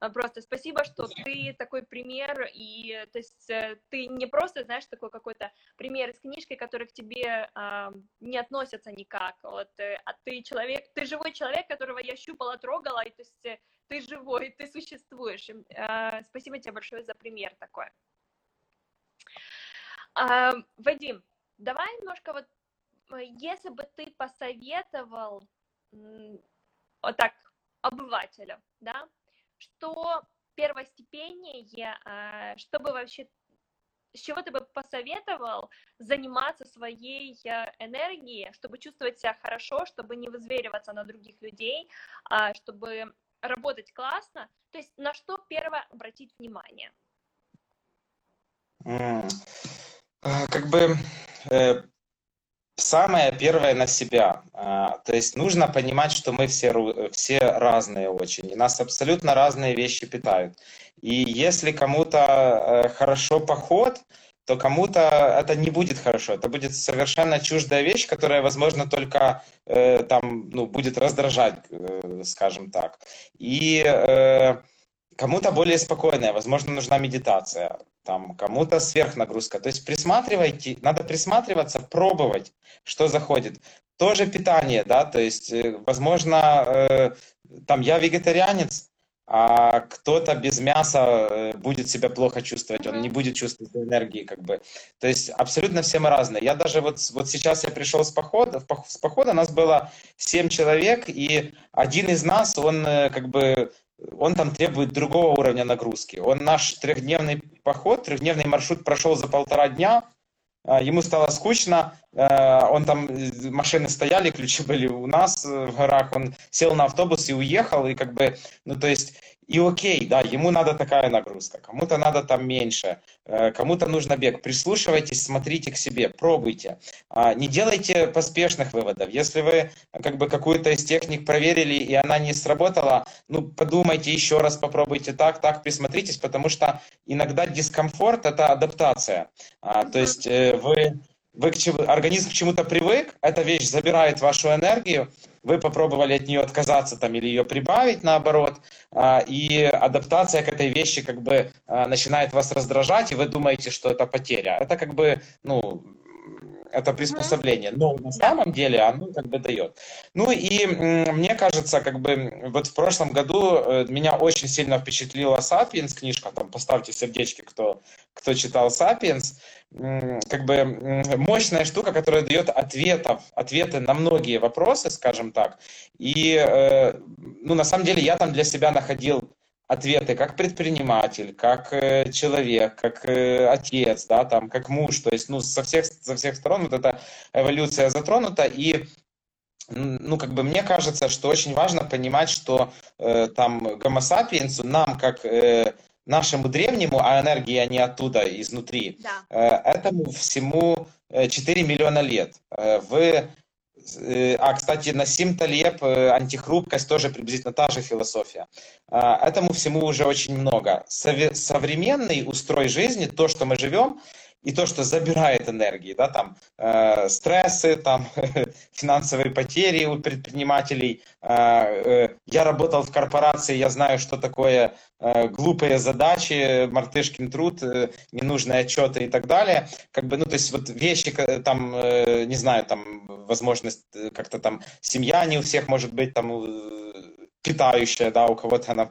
А, просто спасибо, что ты такой пример, и то есть э, ты не просто, знаешь, такой какой-то пример из книжки, который к тебе э, не относятся никак, вот, э, а ты человек, ты живой человек, которого я щупала, трогала, и то есть э, ты живой, ты существуешь. Э, спасибо тебе большое за пример такой. Э, Вадим, давай немножко вот, если бы ты посоветовал вот так обывателю, да, что первостепеннее, а, чтобы вообще с чего ты бы посоветовал заниматься своей а, энергией, чтобы чувствовать себя хорошо, чтобы не вызвериваться на других людей, а, чтобы работать классно? То есть на что первое обратить внимание? Как бы э, Самое первое на себя. А, то есть нужно понимать, что мы все, все разные очень, и нас абсолютно разные вещи питают. И если кому-то э, хорошо поход, то кому-то это не будет хорошо. Это будет совершенно чуждая вещь, которая, возможно, только э, там, ну, будет раздражать, э, скажем так. И э, кому-то более спокойная, возможно, нужна медитация там кому-то сверхнагрузка. То есть присматривайте, надо присматриваться, пробовать, что заходит. Тоже питание, да, то есть, э, возможно, э, там я вегетарианец, а кто-то без мяса э, будет себя плохо чувствовать, он не будет чувствовать энергии, как бы. То есть абсолютно все мы разные. Я даже вот, вот сейчас я пришел с похода, с похода нас было семь человек, и один из нас, он как бы он там требует другого уровня нагрузки. Он наш трехдневный поход, трехдневный маршрут прошел за полтора дня, а, ему стало скучно, а, он там, машины стояли, ключи были у нас в горах, он сел на автобус и уехал, и как бы, ну то есть и окей, да, ему надо такая нагрузка, кому-то надо там меньше, э, кому-то нужно бег. Прислушивайтесь, смотрите к себе, пробуйте. А, не делайте поспешных выводов. Если вы как бы какую-то из техник проверили, и она не сработала, ну, подумайте еще раз, попробуйте так, так, присмотритесь, потому что иногда дискомфорт – это адаптация. А, то есть э, вы вы к чему, организм к чему-то привык, эта вещь забирает вашу энергию, вы попробовали от нее отказаться там, или ее прибавить, наоборот, а, и адаптация к этой вещи как бы а, начинает вас раздражать, и вы думаете, что это потеря. Это как бы, ну, это приспособление, но на самом деле оно как бы дает. Ну и мне кажется, как бы вот в прошлом году э, меня очень сильно впечатлила «Сапиенс» книжка, там поставьте сердечки, кто, кто читал «Сапиенс», как бы мощная штука, которая дает ответов, ответы на многие вопросы, скажем так. И, э, ну, на самом деле, я там для себя находил ответы как предприниматель, как э, человек, как э, отец, да, там, как муж, то есть, ну, со всех, со всех сторон вот эта эволюция затронута, и ну, как бы мне кажется, что очень важно понимать, что э, там сапиенсу нам, как э, нашему древнему, а энергия не оттуда, изнутри, да. э, этому всему 4 миллиона лет. Э, в Э, а, кстати, Насим Талеб, э, антихрупкость, тоже приблизительно та же философия. А, этому всему уже очень много. Современный устрой жизни, то, что мы живем, и то, что забирает энергии, да, там э, стрессы, там (laughs) финансовые потери у предпринимателей. Э, э, я работал в корпорации, я знаю, что такое э, глупые задачи, мартышкин труд, э, ненужные отчеты и так далее. Как бы, ну, то есть вот вещи, там, э, не знаю, там возможность э, как-то там семья не у всех может быть там э, питающая, да, у кого-то она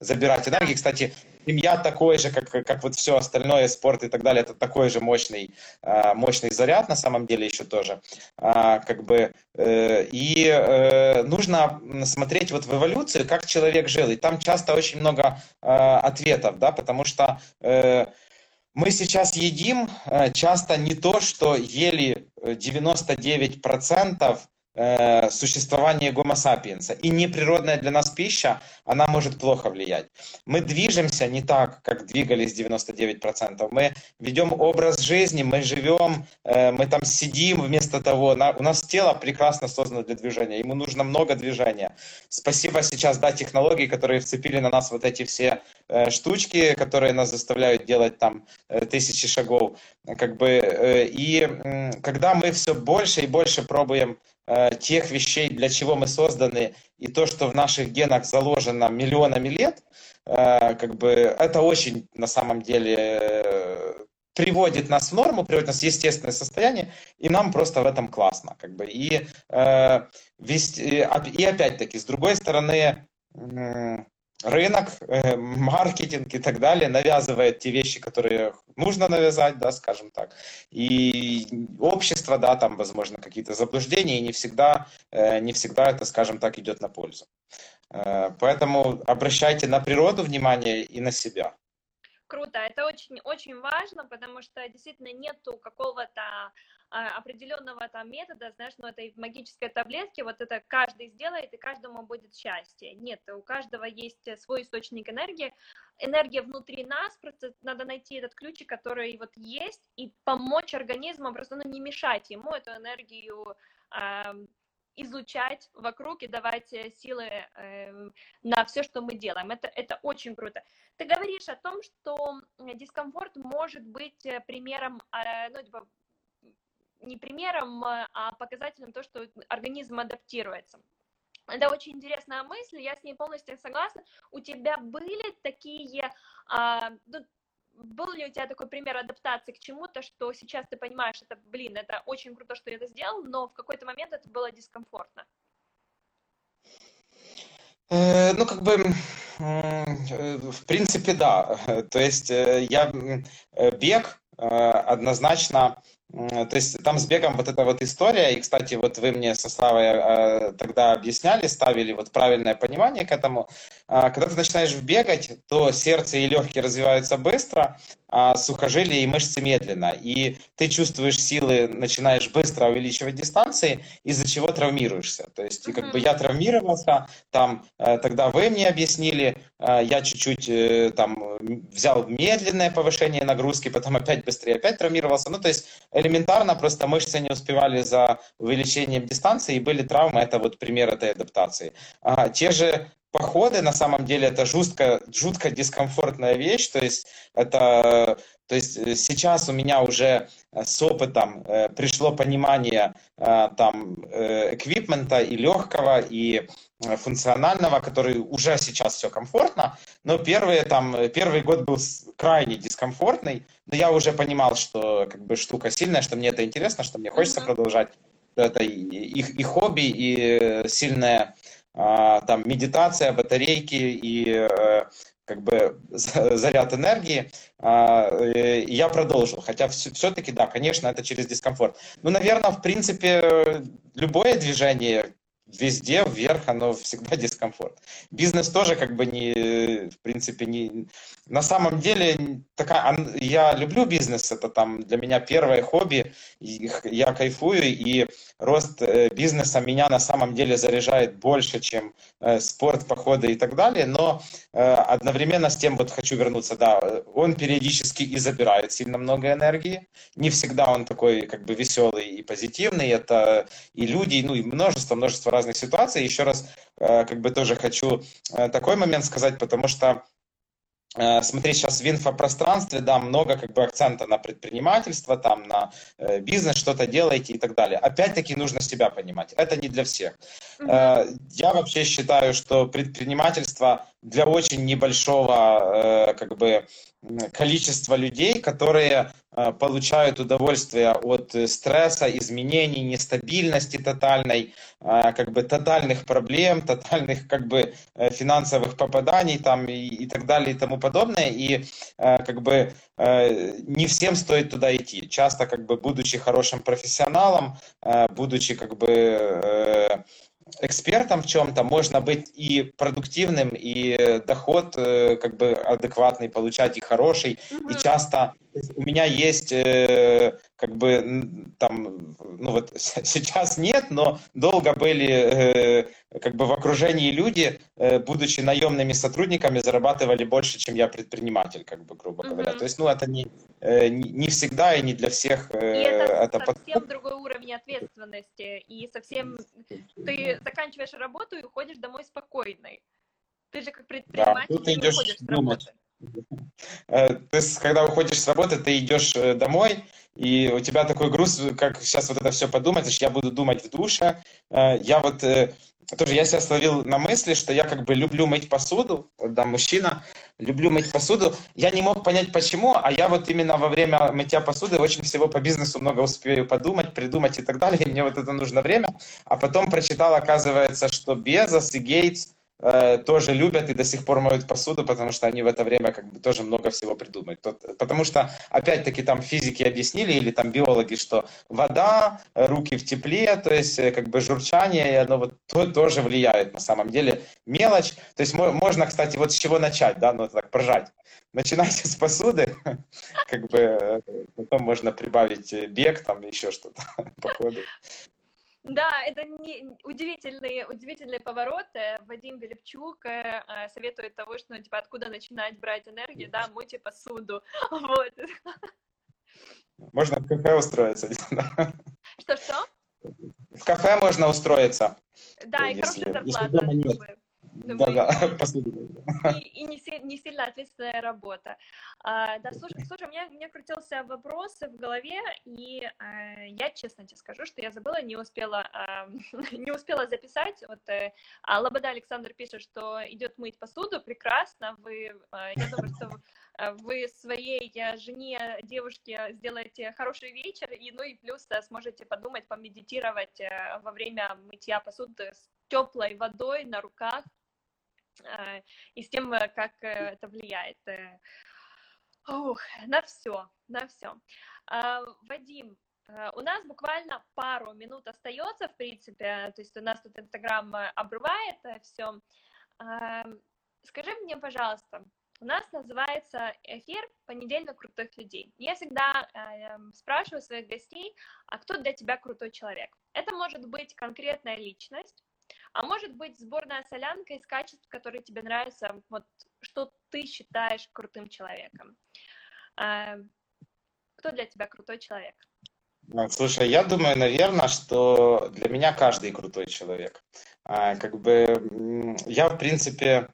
забирать энергию. Кстати, семья такой же, как, как вот все остальное, спорт и так далее, это такой же мощный, а, мощный заряд на самом деле еще тоже. А, как бы, э, и э, нужно смотреть вот в эволюцию, как человек жил. И там часто очень много а, ответов, да, потому что э, мы сейчас едим часто не то, что ели 99% э, существование гомо сапиенса. И неприродная для нас пища, она может плохо влиять. Мы движемся не так, как двигались 99%. Мы ведем образ жизни, мы живем, э, мы там сидим вместо того. На, у нас тело прекрасно создано для движения, ему нужно много движения. Спасибо сейчас, да, технологии, которые вцепили на нас вот эти все э, штучки, которые нас заставляют делать там тысячи шагов. Как бы, э, и когда мы все больше и больше пробуем э, тех вещей, для чего мы созданы, и то, что в наших генах заложено миллионами лет, э, как бы это очень на самом деле приводит нас в норму, приводит нас в естественное состояние, и нам просто в этом классно. Как бы. И, и опять-таки, с другой стороны, рынок, э, маркетинг и так далее навязывает те вещи, которые нужно навязать, да, скажем так. И общество, да, там, возможно, какие-то заблуждения, и не всегда, э, не всегда это, скажем так, идет на пользу. Э, поэтому обращайте на природу внимание и на себя. Круто, это очень, очень важно, потому что действительно нету какого-то а, определенного там метода, знаешь, ну этой магической таблетки, вот это каждый сделает и каждому будет счастье. Нет, у каждого есть свой источник энергии, энергия внутри нас, просто надо найти этот ключик, который вот есть, и помочь организму, просто ну, не мешать ему эту энергию изучать вокруг и давать э, силы э, на все, что мы делаем. Это, это очень круто. Ты говоришь о том, что дискомфорт может быть э, примером, э, ну, типа, не примером, э, а показателем то, что организм адаптируется. Это очень интересная мысль, я с ней полностью согласна. У тебя были такие, ну, был ли у тебя такой пример адаптации к чему-то, что сейчас ты понимаешь, это, блин, это очень круто, что я это сделал, но в какой-то момент это было дискомфортно? Э, ну, как бы, э, в принципе, да. (laughs) То есть я бег однозначно то есть там с бегом вот эта вот история, и, кстати, вот вы мне со Славой э, тогда объясняли, ставили вот правильное понимание к этому. Э, когда ты начинаешь бегать, то сердце и легкие развиваются быстро, а сухожилия и мышцы медленно. И ты чувствуешь силы, начинаешь быстро увеличивать дистанции, из-за чего травмируешься. То есть, mm-hmm. как бы я травмировался, там, э, тогда вы мне объяснили, э, я чуть-чуть э, там взял медленное повышение нагрузки, потом опять быстрее, опять травмировался. Ну, то есть, элементарно просто мышцы не успевали за увеличением дистанции, и были травмы, это вот пример этой адаптации. А, те же походы на самом деле это жутко, жутко дискомфортная вещь, то есть это, то есть э, сейчас у меня уже э, с опытом э, пришло понимание э, там э, эквипмента и легкого, и функционального, который уже сейчас все комфортно, но первые, там, первый год был крайне дискомфортный, но я уже понимал, что как бы штука сильная, что мне это интересно, что мне хочется mm-hmm. продолжать. Это и, и, и хобби, и сильная а, там медитация, батарейки и как бы (laughs) заряд энергии, а, я продолжил. Хотя все-таки, да, конечно, это через дискомфорт. Ну, наверное, в принципе, любое движение везде вверх, оно всегда (laughs) дискомфорт. Бизнес тоже как бы не, в принципе, не... На самом деле, такая, я люблю бизнес, это там для меня первое хобби, я кайфую, и рост э, бизнеса меня на самом деле заряжает больше, чем э, спорт, походы и так далее, но э, одновременно с тем вот хочу вернуться, да, он периодически и забирает сильно много энергии, не всегда он такой как бы веселый и позитивный, это и люди, ну и множество, множество разных ситуаций. Еще раз как бы тоже хочу такой момент сказать, потому что Э, смотри, сейчас в инфопространстве, да, много как бы акцента на предпринимательство, там, на э, бизнес, что-то делаете и так далее. Опять-таки нужно себя понимать. Это не для всех. Mm-hmm. Я вообще считаю, что предпринимательство для очень небольшого, как бы, количество людей, которые э, получают удовольствие от э, стресса, изменений, нестабильности тотальной, э, как бы тотальных проблем, (laughs) тотальных как бы финансовых попаданий там и, и так далее и тому подобное. И как бы не всем стоит туда идти. Часто как бы будучи хорошим профессионалом, будучи как бы экспертом в чем-то, можно быть и продуктивным, и доход э, как бы адекватный получать, и хороший. Mm-hmm. И часто у меня есть э, как бы там, ну вот (laughs) сейчас нет, но долго были э, как бы в окружении люди, будучи наемными сотрудниками, зарабатывали больше, чем я предприниматель, как бы грубо говоря. Mm-hmm. То есть, ну это не, не всегда и не для всех. И это, это совсем другой уровень ответственности, и совсем ты заканчиваешь работу и уходишь домой спокойной. Ты же как предприниматель да, ты идешь думать. Э, ты, когда уходишь с работы, ты идешь э, домой, и у тебя такой груз, как сейчас вот это все подумать, значит, я буду думать в душе. Э, я вот э, тоже я себя словил на мысли, что я как бы люблю мыть посуду, да, мужчина, люблю мыть посуду. Я не мог понять почему, а я вот именно во время мытья посуды очень всего по бизнесу много успею подумать, придумать и так далее, и мне вот это нужно время. А потом прочитал, оказывается, что Безос и Гейтс – Э, тоже любят и до сих пор моют посуду, потому что они в это время как бы тоже много всего придумают. Потому что, опять-таки, там физики объяснили, или там биологи, что вода, руки в тепле, то есть э, как бы журчание, оно вот то, тоже влияет на самом деле. Мелочь, то есть можно, кстати, вот с чего начать, да, ну так прожать. Начинайте с посуды, (laughs) как бы э, потом можно прибавить бег, там еще что-то (laughs) по ходу. Да, это не, удивительные, удивительные повороты. Вадим Белевчук э, э, советует того, что, ну, типа, откуда начинать брать энергию, да, мойте посуду. (laughs) Вот. Можно в кафе устроиться. (laughs) Что-что? В кафе можно устроиться. Да, и хорошая зарплата. Да, (laughs) да, И, и не, не сильно ответственная работа. А, да, слушай, слушай, у меня, у меня крутился вопрос в голове, и а, я честно тебе скажу, что я забыла, не успела, а, (laughs) не успела записать. Вот а Лобода Александр пишет, что идет мыть посуду, прекрасно. Вы, а, я думаю, что вы своей жене, девушке сделаете хороший вечер, и ну и плюс сможете подумать, помедитировать во время мытья посуды с теплой водой на руках. Э, и с тем, э, как э, это влияет Ух, на все, на все. Вадим, у нас буквально пару минут остается, в принципе, то есть у нас тут Инстаграм обрывает все. Скажи мне, пожалуйста, у нас называется эфир «Понедельник крутых людей». Я всегда э, спрашиваю своих гостей, а кто для тебя крутой человек? Это может быть конкретная личность, а может быть сборная солянка из качеств, которые тебе нравятся, вот что ты считаешь крутым человеком. А, кто для тебя крутой человек? Ну, слушай, я думаю, наверное, что для меня каждый крутой человек. А, как бы я, в принципе,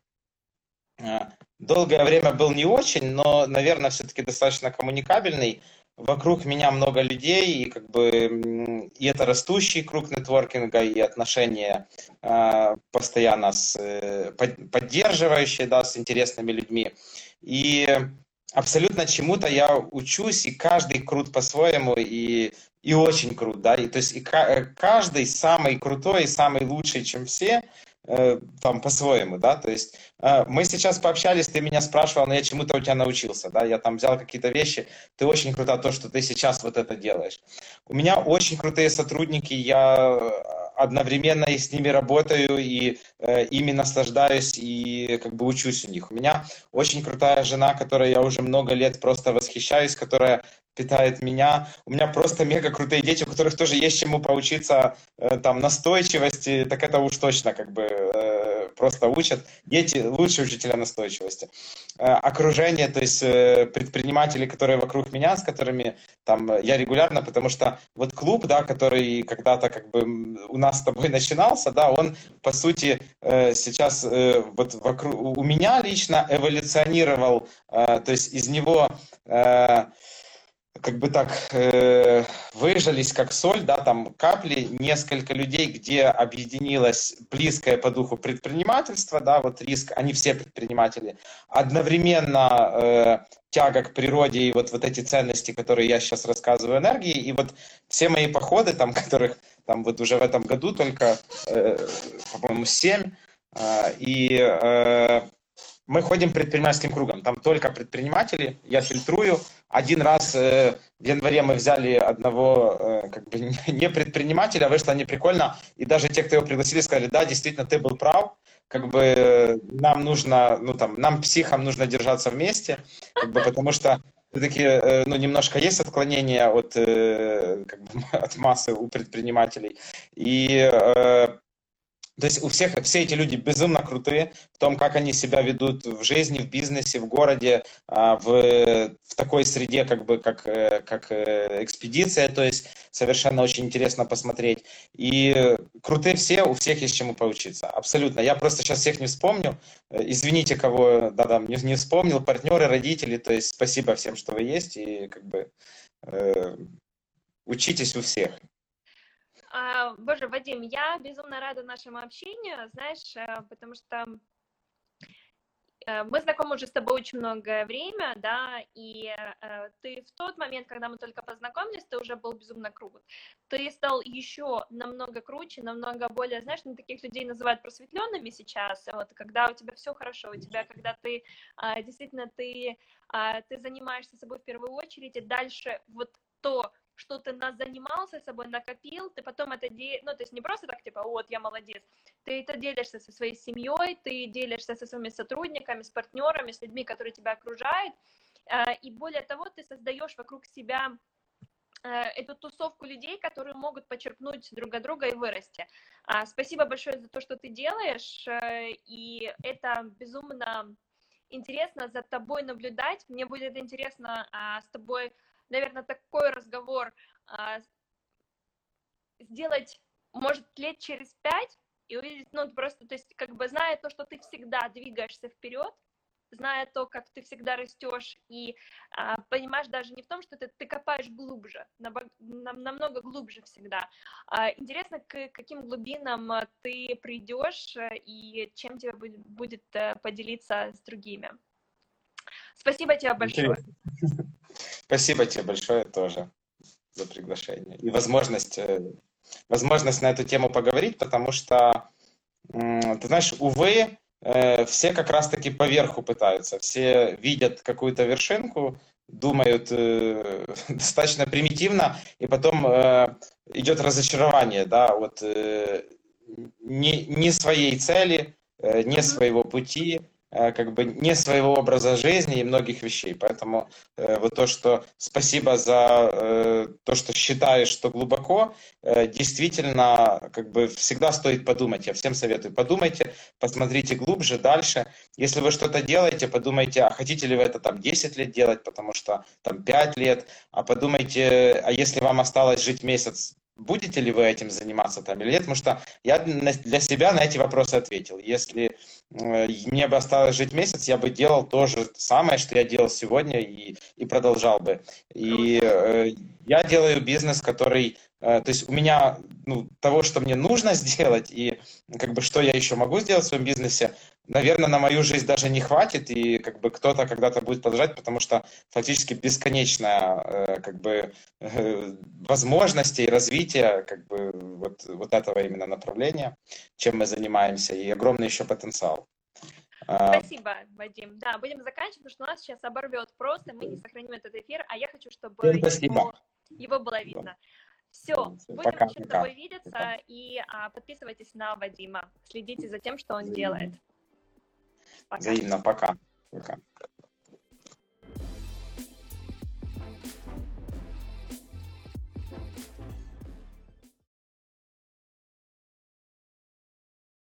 а, долгое время был не очень, но, наверное, все-таки достаточно коммуникабельный вокруг меня много людей, и как бы и это растущий круг нетворкинга, и отношения э, постоянно с, э, поддерживающие, да, с интересными людьми. И абсолютно чему-то я учусь, и каждый крут по-своему, и, и очень крут, да, и то есть и каждый самый крутой, и самый лучший, чем все, Э, там по-своему, да, то есть э, мы сейчас пообщались, ты меня спрашивал, но я чему-то у тебя научился, да, я там взял какие-то вещи, ты очень круто то, что ты сейчас вот это делаешь. У меня очень крутые сотрудники, я одновременно и с ними работаю, и э, ими наслаждаюсь, и как бы учусь у них. У меня очень крутая жена, которой я уже много лет просто восхищаюсь, которая питает меня. У меня просто мега крутые дети, у которых тоже есть чему поучиться э, там настойчивости, так это уж точно как бы э, просто учат. Дети лучшие учителя настойчивости. Э, окружение, то есть предприниматели, которые вокруг меня, с которыми там я регулярно, потому что вот клуб, да, который когда-то как бы у нас с тобой (laughs) начинался, да, он по сути сейчас вот вокруг у меня лично эволюционировал, то есть из него как бы так э, выжались как соль, да, там капли, несколько людей, где объединилось близкое по духу предпринимательство, да, вот риск, они все предприниматели, одновременно э, тяга к природе и вот, вот эти ценности, которые я сейчас рассказываю, энергии, и вот все мои походы, там, которых там вот уже в этом году только, э, по-моему, семь, э, и э, мы ходим предпринимательским кругом, там только предприниматели, я фильтрую. Один раз э, в январе мы взяли одного э, как бы не (laughs) предпринимателя, вышло не прикольно, и даже те, кто его пригласили, сказали, да, действительно, ты был прав, как бы э, нам нужно, ну там, нам психам нужно держаться вместе, как бы, потому что все-таки э, ну, немножко есть отклонение от, э, как бы, (laughs) от массы у предпринимателей. И то есть у всех, все эти люди безумно крутые в том, как они себя ведут в жизни, в бизнесе, в городе, а, в, в такой среде, как бы, как, э, как э, экспедиция, то есть совершенно очень интересно посмотреть. И крутые все, у всех есть чему поучиться, абсолютно. Я просто сейчас всех не вспомню, э, извините, кого да, да, не, не вспомнил, партнеры, родители, то есть спасибо всем, что вы есть, и как бы э, учитесь у всех. А, боже, Вадим, я безумно рада нашему общению, знаешь, э, потому что Э, мы знакомы уже с тобой очень многое время, да, и э, ты в тот момент, когда мы только познакомились, ты уже был безумно крут. Ты стал еще намного круче, намного более, знаешь, ну, таких людей называют просветленными сейчас, вот, когда у тебя все хорошо, у тебя, когда ты э, действительно ты, ты занимаешься собой в первую очередь, и дальше вот то, что ты нас занимался собой, накопил, ты потом это делаешь, ну, то есть не просто так, типа, вот, я молодец, ты это делишься со своей семьей, ты делишься со своими сотрудниками, с партнерами, с людьми, которые тебя окружают, э, и более того, ты создаешь вокруг себя э, эту тусовку людей, которые могут почерпнуть друг от друга и вырасти. А, спасибо большое за то, что ты делаешь, э, и это безумно интересно за тобой наблюдать. Мне будет интересно а, с тобой наверное, такой разговор а, сделать, может, лет через пять и увидеть, ну, просто, то есть, как бы, зная то, что ты всегда двигаешься вперед, зная то, как ты всегда растешь, и а, понимаешь даже не в том, что ты, ты копаешь глубже, на, на, намного глубже всегда. А, интересно, к каким глубинам а, ты придешь э, и чем тебе будет, будет э, поделиться с другими. Спасибо тебе большое. Спасибо тебе большое тоже за приглашение и возможность, э, возможность на эту тему поговорить, потому что, ты знаешь, увы, э, все как раз-таки поверху пытаются, все видят какую-то вершинку, думают э, (laughs) достаточно примитивно, и потом идет разочарование, да, вот не, не своей цели, не своего пути, Э, как бы не своего образа жизни и многих вещей. Поэтому э, вот то, что спасибо за э, то, что считаешь, что глубоко, э, действительно, как бы всегда стоит подумать. Я всем советую, подумайте, посмотрите глубже, дальше. Если вы что-то делаете, подумайте, а хотите ли вы это там 10 лет делать, потому что там 5 лет, а подумайте, а если вам осталось жить месяц, будете ли вы этим заниматься там или нет, потому что я для себя на эти вопросы ответил. Если э, мне бы осталось жить месяц, я бы делал то же самое, что я делал сегодня и, и продолжал бы. И э, я делаю бизнес, который то есть у меня ну, того, что мне нужно сделать, и как бы что я еще могу сделать в своем бизнесе, наверное, на мою жизнь даже не хватит, и как бы кто-то когда-то будет продолжать, потому что фактически бесконечная э, как бы э, возможности и развития как бы вот, вот этого именно направления, чем мы занимаемся, и огромный еще потенциал. А, Спасибо, Вадим. Да, будем заканчивать, потому что у нас сейчас оборвет просто, мы не сохраним этот эфир, а я хочу, чтобы его, его было видно. Все, будем пока, еще с тобой видеться пока. и а, подписывайтесь на Вадима. Следите за тем, что он делает. Пока. Взаимно, пока. пока.